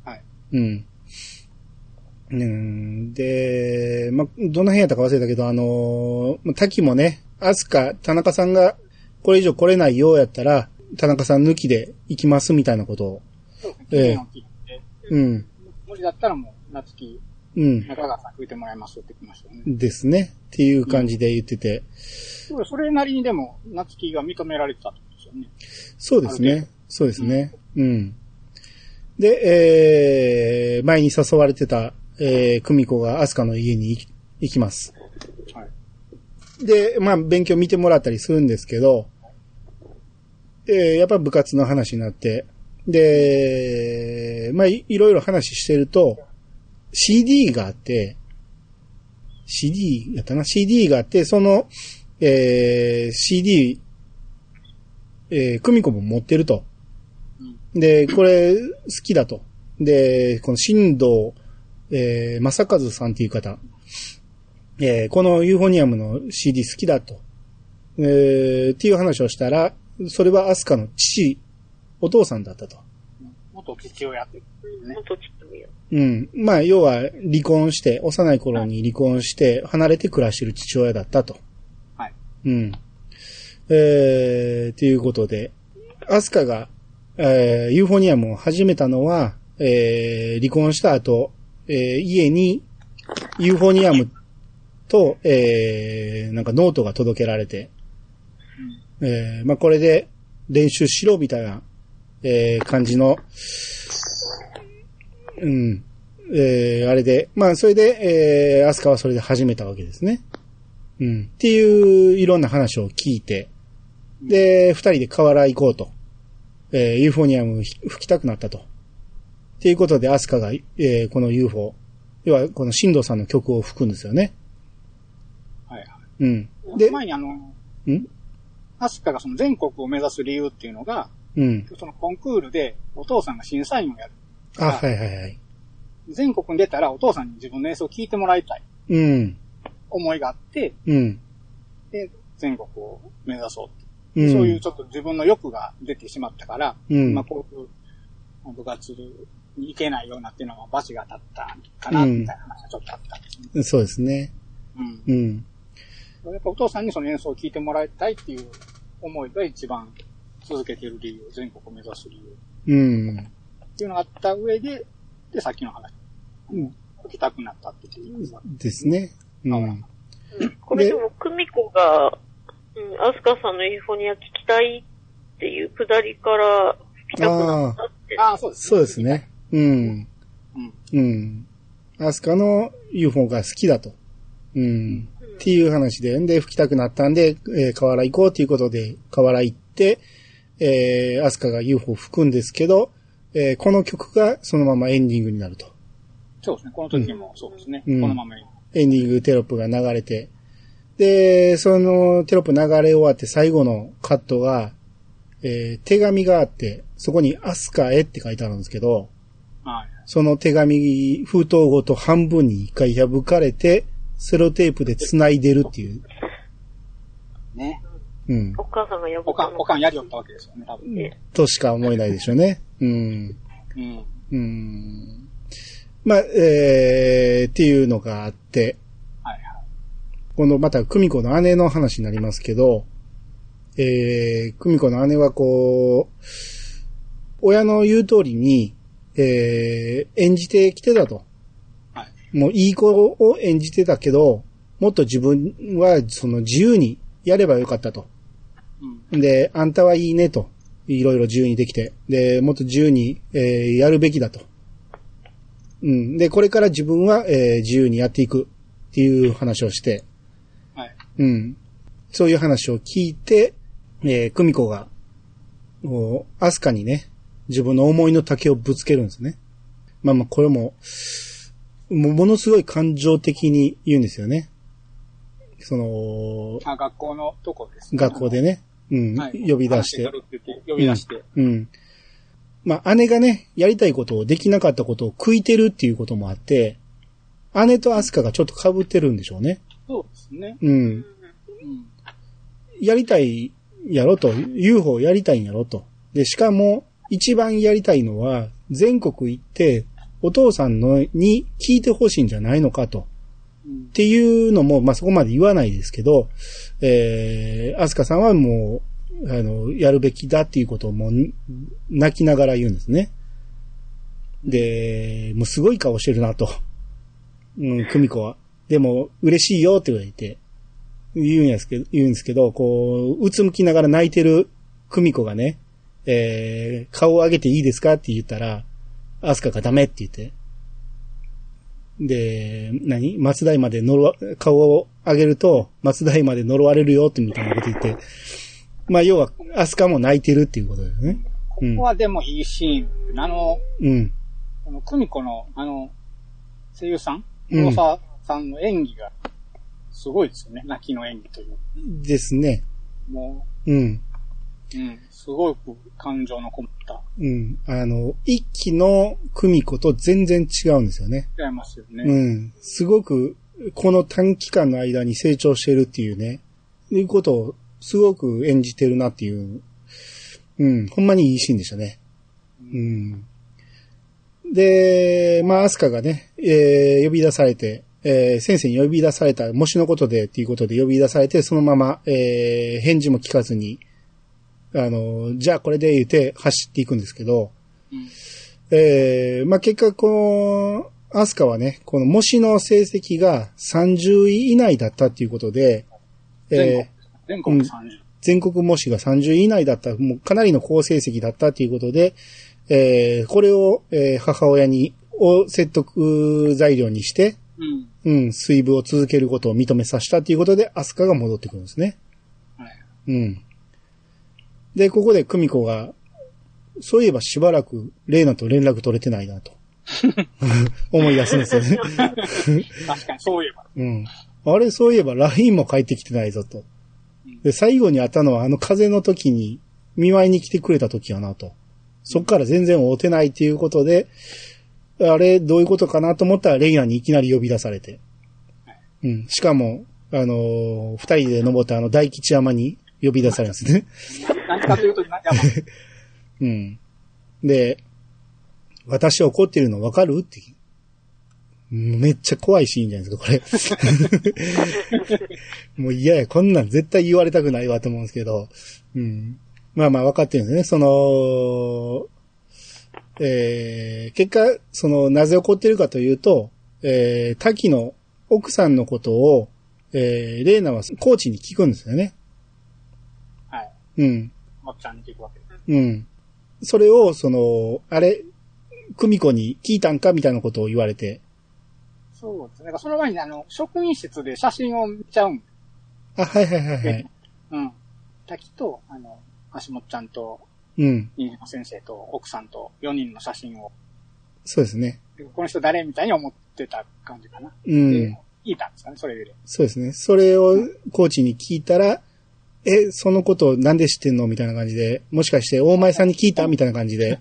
はい。うん。うん、で、ま、どの辺やったか忘れたけど、あのーま滝もね、アスカ、田中さんがこれ以上来れないようやったら、田中さん抜きで行きますみたいなことを。そうですね。ええうん。無理だったらもう、夏希、うん。中川さん吹いてもらいますって言ってましたよね。ですね。っていう感じで言ってて。そうそれなりにでも、夏希が認められてたってことですよね。そうですね。そうですね。うん。で、えー、前に誘われてた、えー、久美子がアスカの家に行き行きます。はい。で、まあ、勉強見てもらったりするんですけど、えー、やっぱ部活の話になって、で、まあ、いいろいろ話してると、CD があって、CD やったな ?CD があって、その、えー、CD、えー、久美子も持ってると。うん。で、これ、好きだと。で、この新藤、えー、正和さんっていう方、えー、このユーフォニアムの CD 好きだと。えー、っていう話をしたら、それはアスカの父、お父さんだったと。元父親って。ね元父親。うん。まあ、要は、離婚して、幼い頃に離婚して、離れて暮らしてる父親だったと。はい。うん。えー、っていうことで、アスカが、えー、ユーフォニアムを始めたのは、えー、離婚した後、えー、家に、ユーフォニアムと、えー、なんかノートが届けられて、えー、まあ、これで練習しろみたいな、えー、感じの、うん、えー、あれで、まあ、それで、えー、アスカはそれで始めたわけですね。うん。っていう、いろんな話を聞いて、で、二人で河原行こうと。えー、ユーフォニアム吹きたくなったと。っていうことで、アスカが、えー、この UFO、要は、この新藤さんの曲を吹くんですよね。はいはい。うん。で、前にあの、うん？アスカがその全国を目指す理由っていうのが、うん。そのコンクールでお父さんが審査員をやる。あ、はいはいはい。全国に出たらお父さんに自分の演奏を聞いてもらいたいうん。思いがあって、うん。で、全国を目指そううん。そういうちょっと自分の欲が出てしまったから、うんまあこういう部活に行けないようなっていうのはバチが当たったかな、みたいな話がちょっとあったんですね。そうですね。うん。うん。やっぱお父さんにその演奏を聴いてもらいたいっていう思いが一番続けている理由、全国を目指す理由うん。っていうのがあった上で、で、さっきの話、うん吹きたくなったっていう。ですね。うん。これでも、久美子が、うん、アスカさんのユーフォニア聞きたいっていうくだりから吹きたくなったって。ああ、そうです、そうです。ね。うん。うん。うん。アスカの UFO が好きだと。うん。っていう話で、んで、吹きたくなったんで、えー、河原行こうっていうことで、河原行って、えー、アスカが UFO 吹くんですけど、えー、この曲がそのままエンディングになると。そうですね。この時もそうですね。うんこのままに。エンディングテロップが流れて、で、そのテロップ流れ終わって最後のカットが、えー手紙があって、そこにアスカへって書いてあるんですけど、はい。その手紙、封筒ごと半分に一回破かれて、セロテープで繋いでるっていう。ね。うん。お母さんがやおかん、おかんやりよったわけですよね、多分。ね。としか思えないでしょうね。うん。うん。うん。まあ、えー、っていうのがあって、はいはい。このまた、久美子の姉の話になりますけど、えー、久美子の姉はこう、親の言う通りに、えー、演じてきてたと。はい。もういい子を演じてたけど、もっと自分はその自由にやればよかったと。うん。で、あんたはいいねと。いろいろ自由にできて。で、もっと自由に、えーやるべきだと。うん。で、これから自分は、えー自由にやっていくっていう話をして、はい。うん。そういう話を聞いて、えー、久美子が、もう、アスカにね、自分の思いの丈をぶつけるんですね。まあまあ、これも、もうものすごい感情的に言うんですよね。その、あ、学校のとこです、ね。学校でね、うん、はい呼び出して呼び出して。うん。まあ、姉がね、やりたいことをできなかったことを食いてるっていうこともあって、姉とアスカがちょっと被ってるんでしょうね。そうですね。うん。うん。やりたいやろと、UFO やりたいんやろと。で、しかも、一番やりたいのは、全国行って、お父さんのに聞いてほしいんじゃないのかと。っ。ていうのも、まあ、そこまで言わないですけど、えー、アスカさんはもう、あの、やるべきだっていうことをもう、泣きながら言うんですね。で、もうすごい顔してるなと。うん、久美子は。でも、嬉しいよって言われて、言うんですけど、言うんですけど、こう、うつむきながら泣いてる久美子がね、えー、顔を上げていいですかって言ったら、アスカがダメって言って、で、何？松代まで呪わ、顔を上げると、松代まで呪われるよってみたいなこと言って、まあ要は、アスカも泣いてるっていうことですね。うんここ。はでもいいシーン。あの、うん。この久美子の、あの、声優さん？うん黒沢さんの演技が、すごいですよね。泣きの演技という。ですね。もうん。う、うん、すごく感情のこもった。うん。あの、一期の久美子と全然違うんですよね。違いますよね。うん。すごく、この短期間の間に成長してるっていうね、いうことをすごく演じてるなっていう、うん、ほんまにいいシーンでしたね。うん。で、まあ、アスカがね、えー呼び出されて、えー先生に呼び出された、模試のことでっていうことで呼び出されて、そのまま、えー返事も聞かずに、あの、じゃあこれで言って走っていくんですけど、うんえーまあ、結果、この、アスカはね、この模試の成績が30位以内だったっていうことで、えー全国30。全国模試が30位以内だった、もうかなりの好成績だったということで、えーこれを、えー母親に、を説得材料にして、うん。うん、水分を続けることを認めさせたということで、アスカが戻ってくるんですね。はい。うん。で、ここで久美子が、そういえばしばらく、レイナと連絡取れてないなと。思い出すんですよね。確かに、そういえば。うん。あれ、そういえば LINE も返ってきてないぞと。で、最後に会ったのはあの風の時に見舞いに来てくれた時やなと。そっから全然会うてないっていうことで、あれ、どういうことかなと思ったらレイナにいきなり呼び出されて。うん。しかも、あのー二人で登ったあの大吉山に呼び出されるんですね。何かというと、うん。で、私怒ってるの分かる？って。うんめっちゃ怖いシーンじゃないですか、これ。もう嫌や、こんなん絶対言われたくないわと思うんですけど。うん。まあまあ分かってるんですね。その、えー、結果、その、なぜ怒ってるかというと、えー、滝の奥さんのことを、えー、レーナはコーチに聞くんですよね。はい。うん。まっちゃんに聞くわけです。うん。それを、その、あれ、久美子に聞いたんかみたいなことを言われて。そうですね。その前に、あの、職員室で写真を見ちゃうん。あ、はいはいはいはい。うん。滝と、あの、橋本ちゃんと、うん。新島先生と奥さんと4人の写真を、そうですね。でこの人誰みたいに思ってた感じかな。うんで。聞いたんですかね、それで。そうですね。それをコーチに聞いたら、え、そのことなんで知ってんの？みたいな感じで、もしかして大前さんに聞いた？みたいな感じで。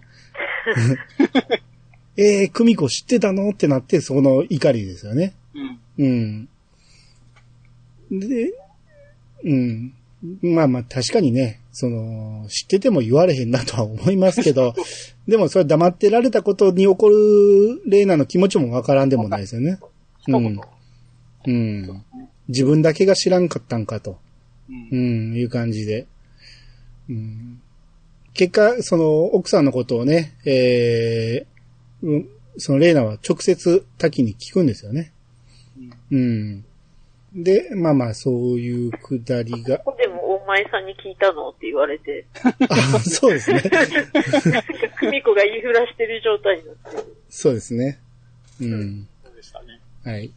えー、久美子知ってたの？ってなって、その怒りですよね。うん。うん。で、うん。まあまあ確かにね、その、知ってても言われへんなとは思いますけど、でもそれ黙ってられたことに起こるレーナの気持ちもわからんでもないですよね。一言。うん。自分だけが知らんかったんかと、うんうん、いう感じで。うん、結果、その奥さんのことをね、えーうん、そのレーナは直接滝に聞くんですよね。うん。で、まあまあ、そういうくだりが。でも、お前さんに聞いたのって言われて、あ、そうですね。久美子が言いふらしてる状態になってる。そうですね。うん。そうでしたね。はい。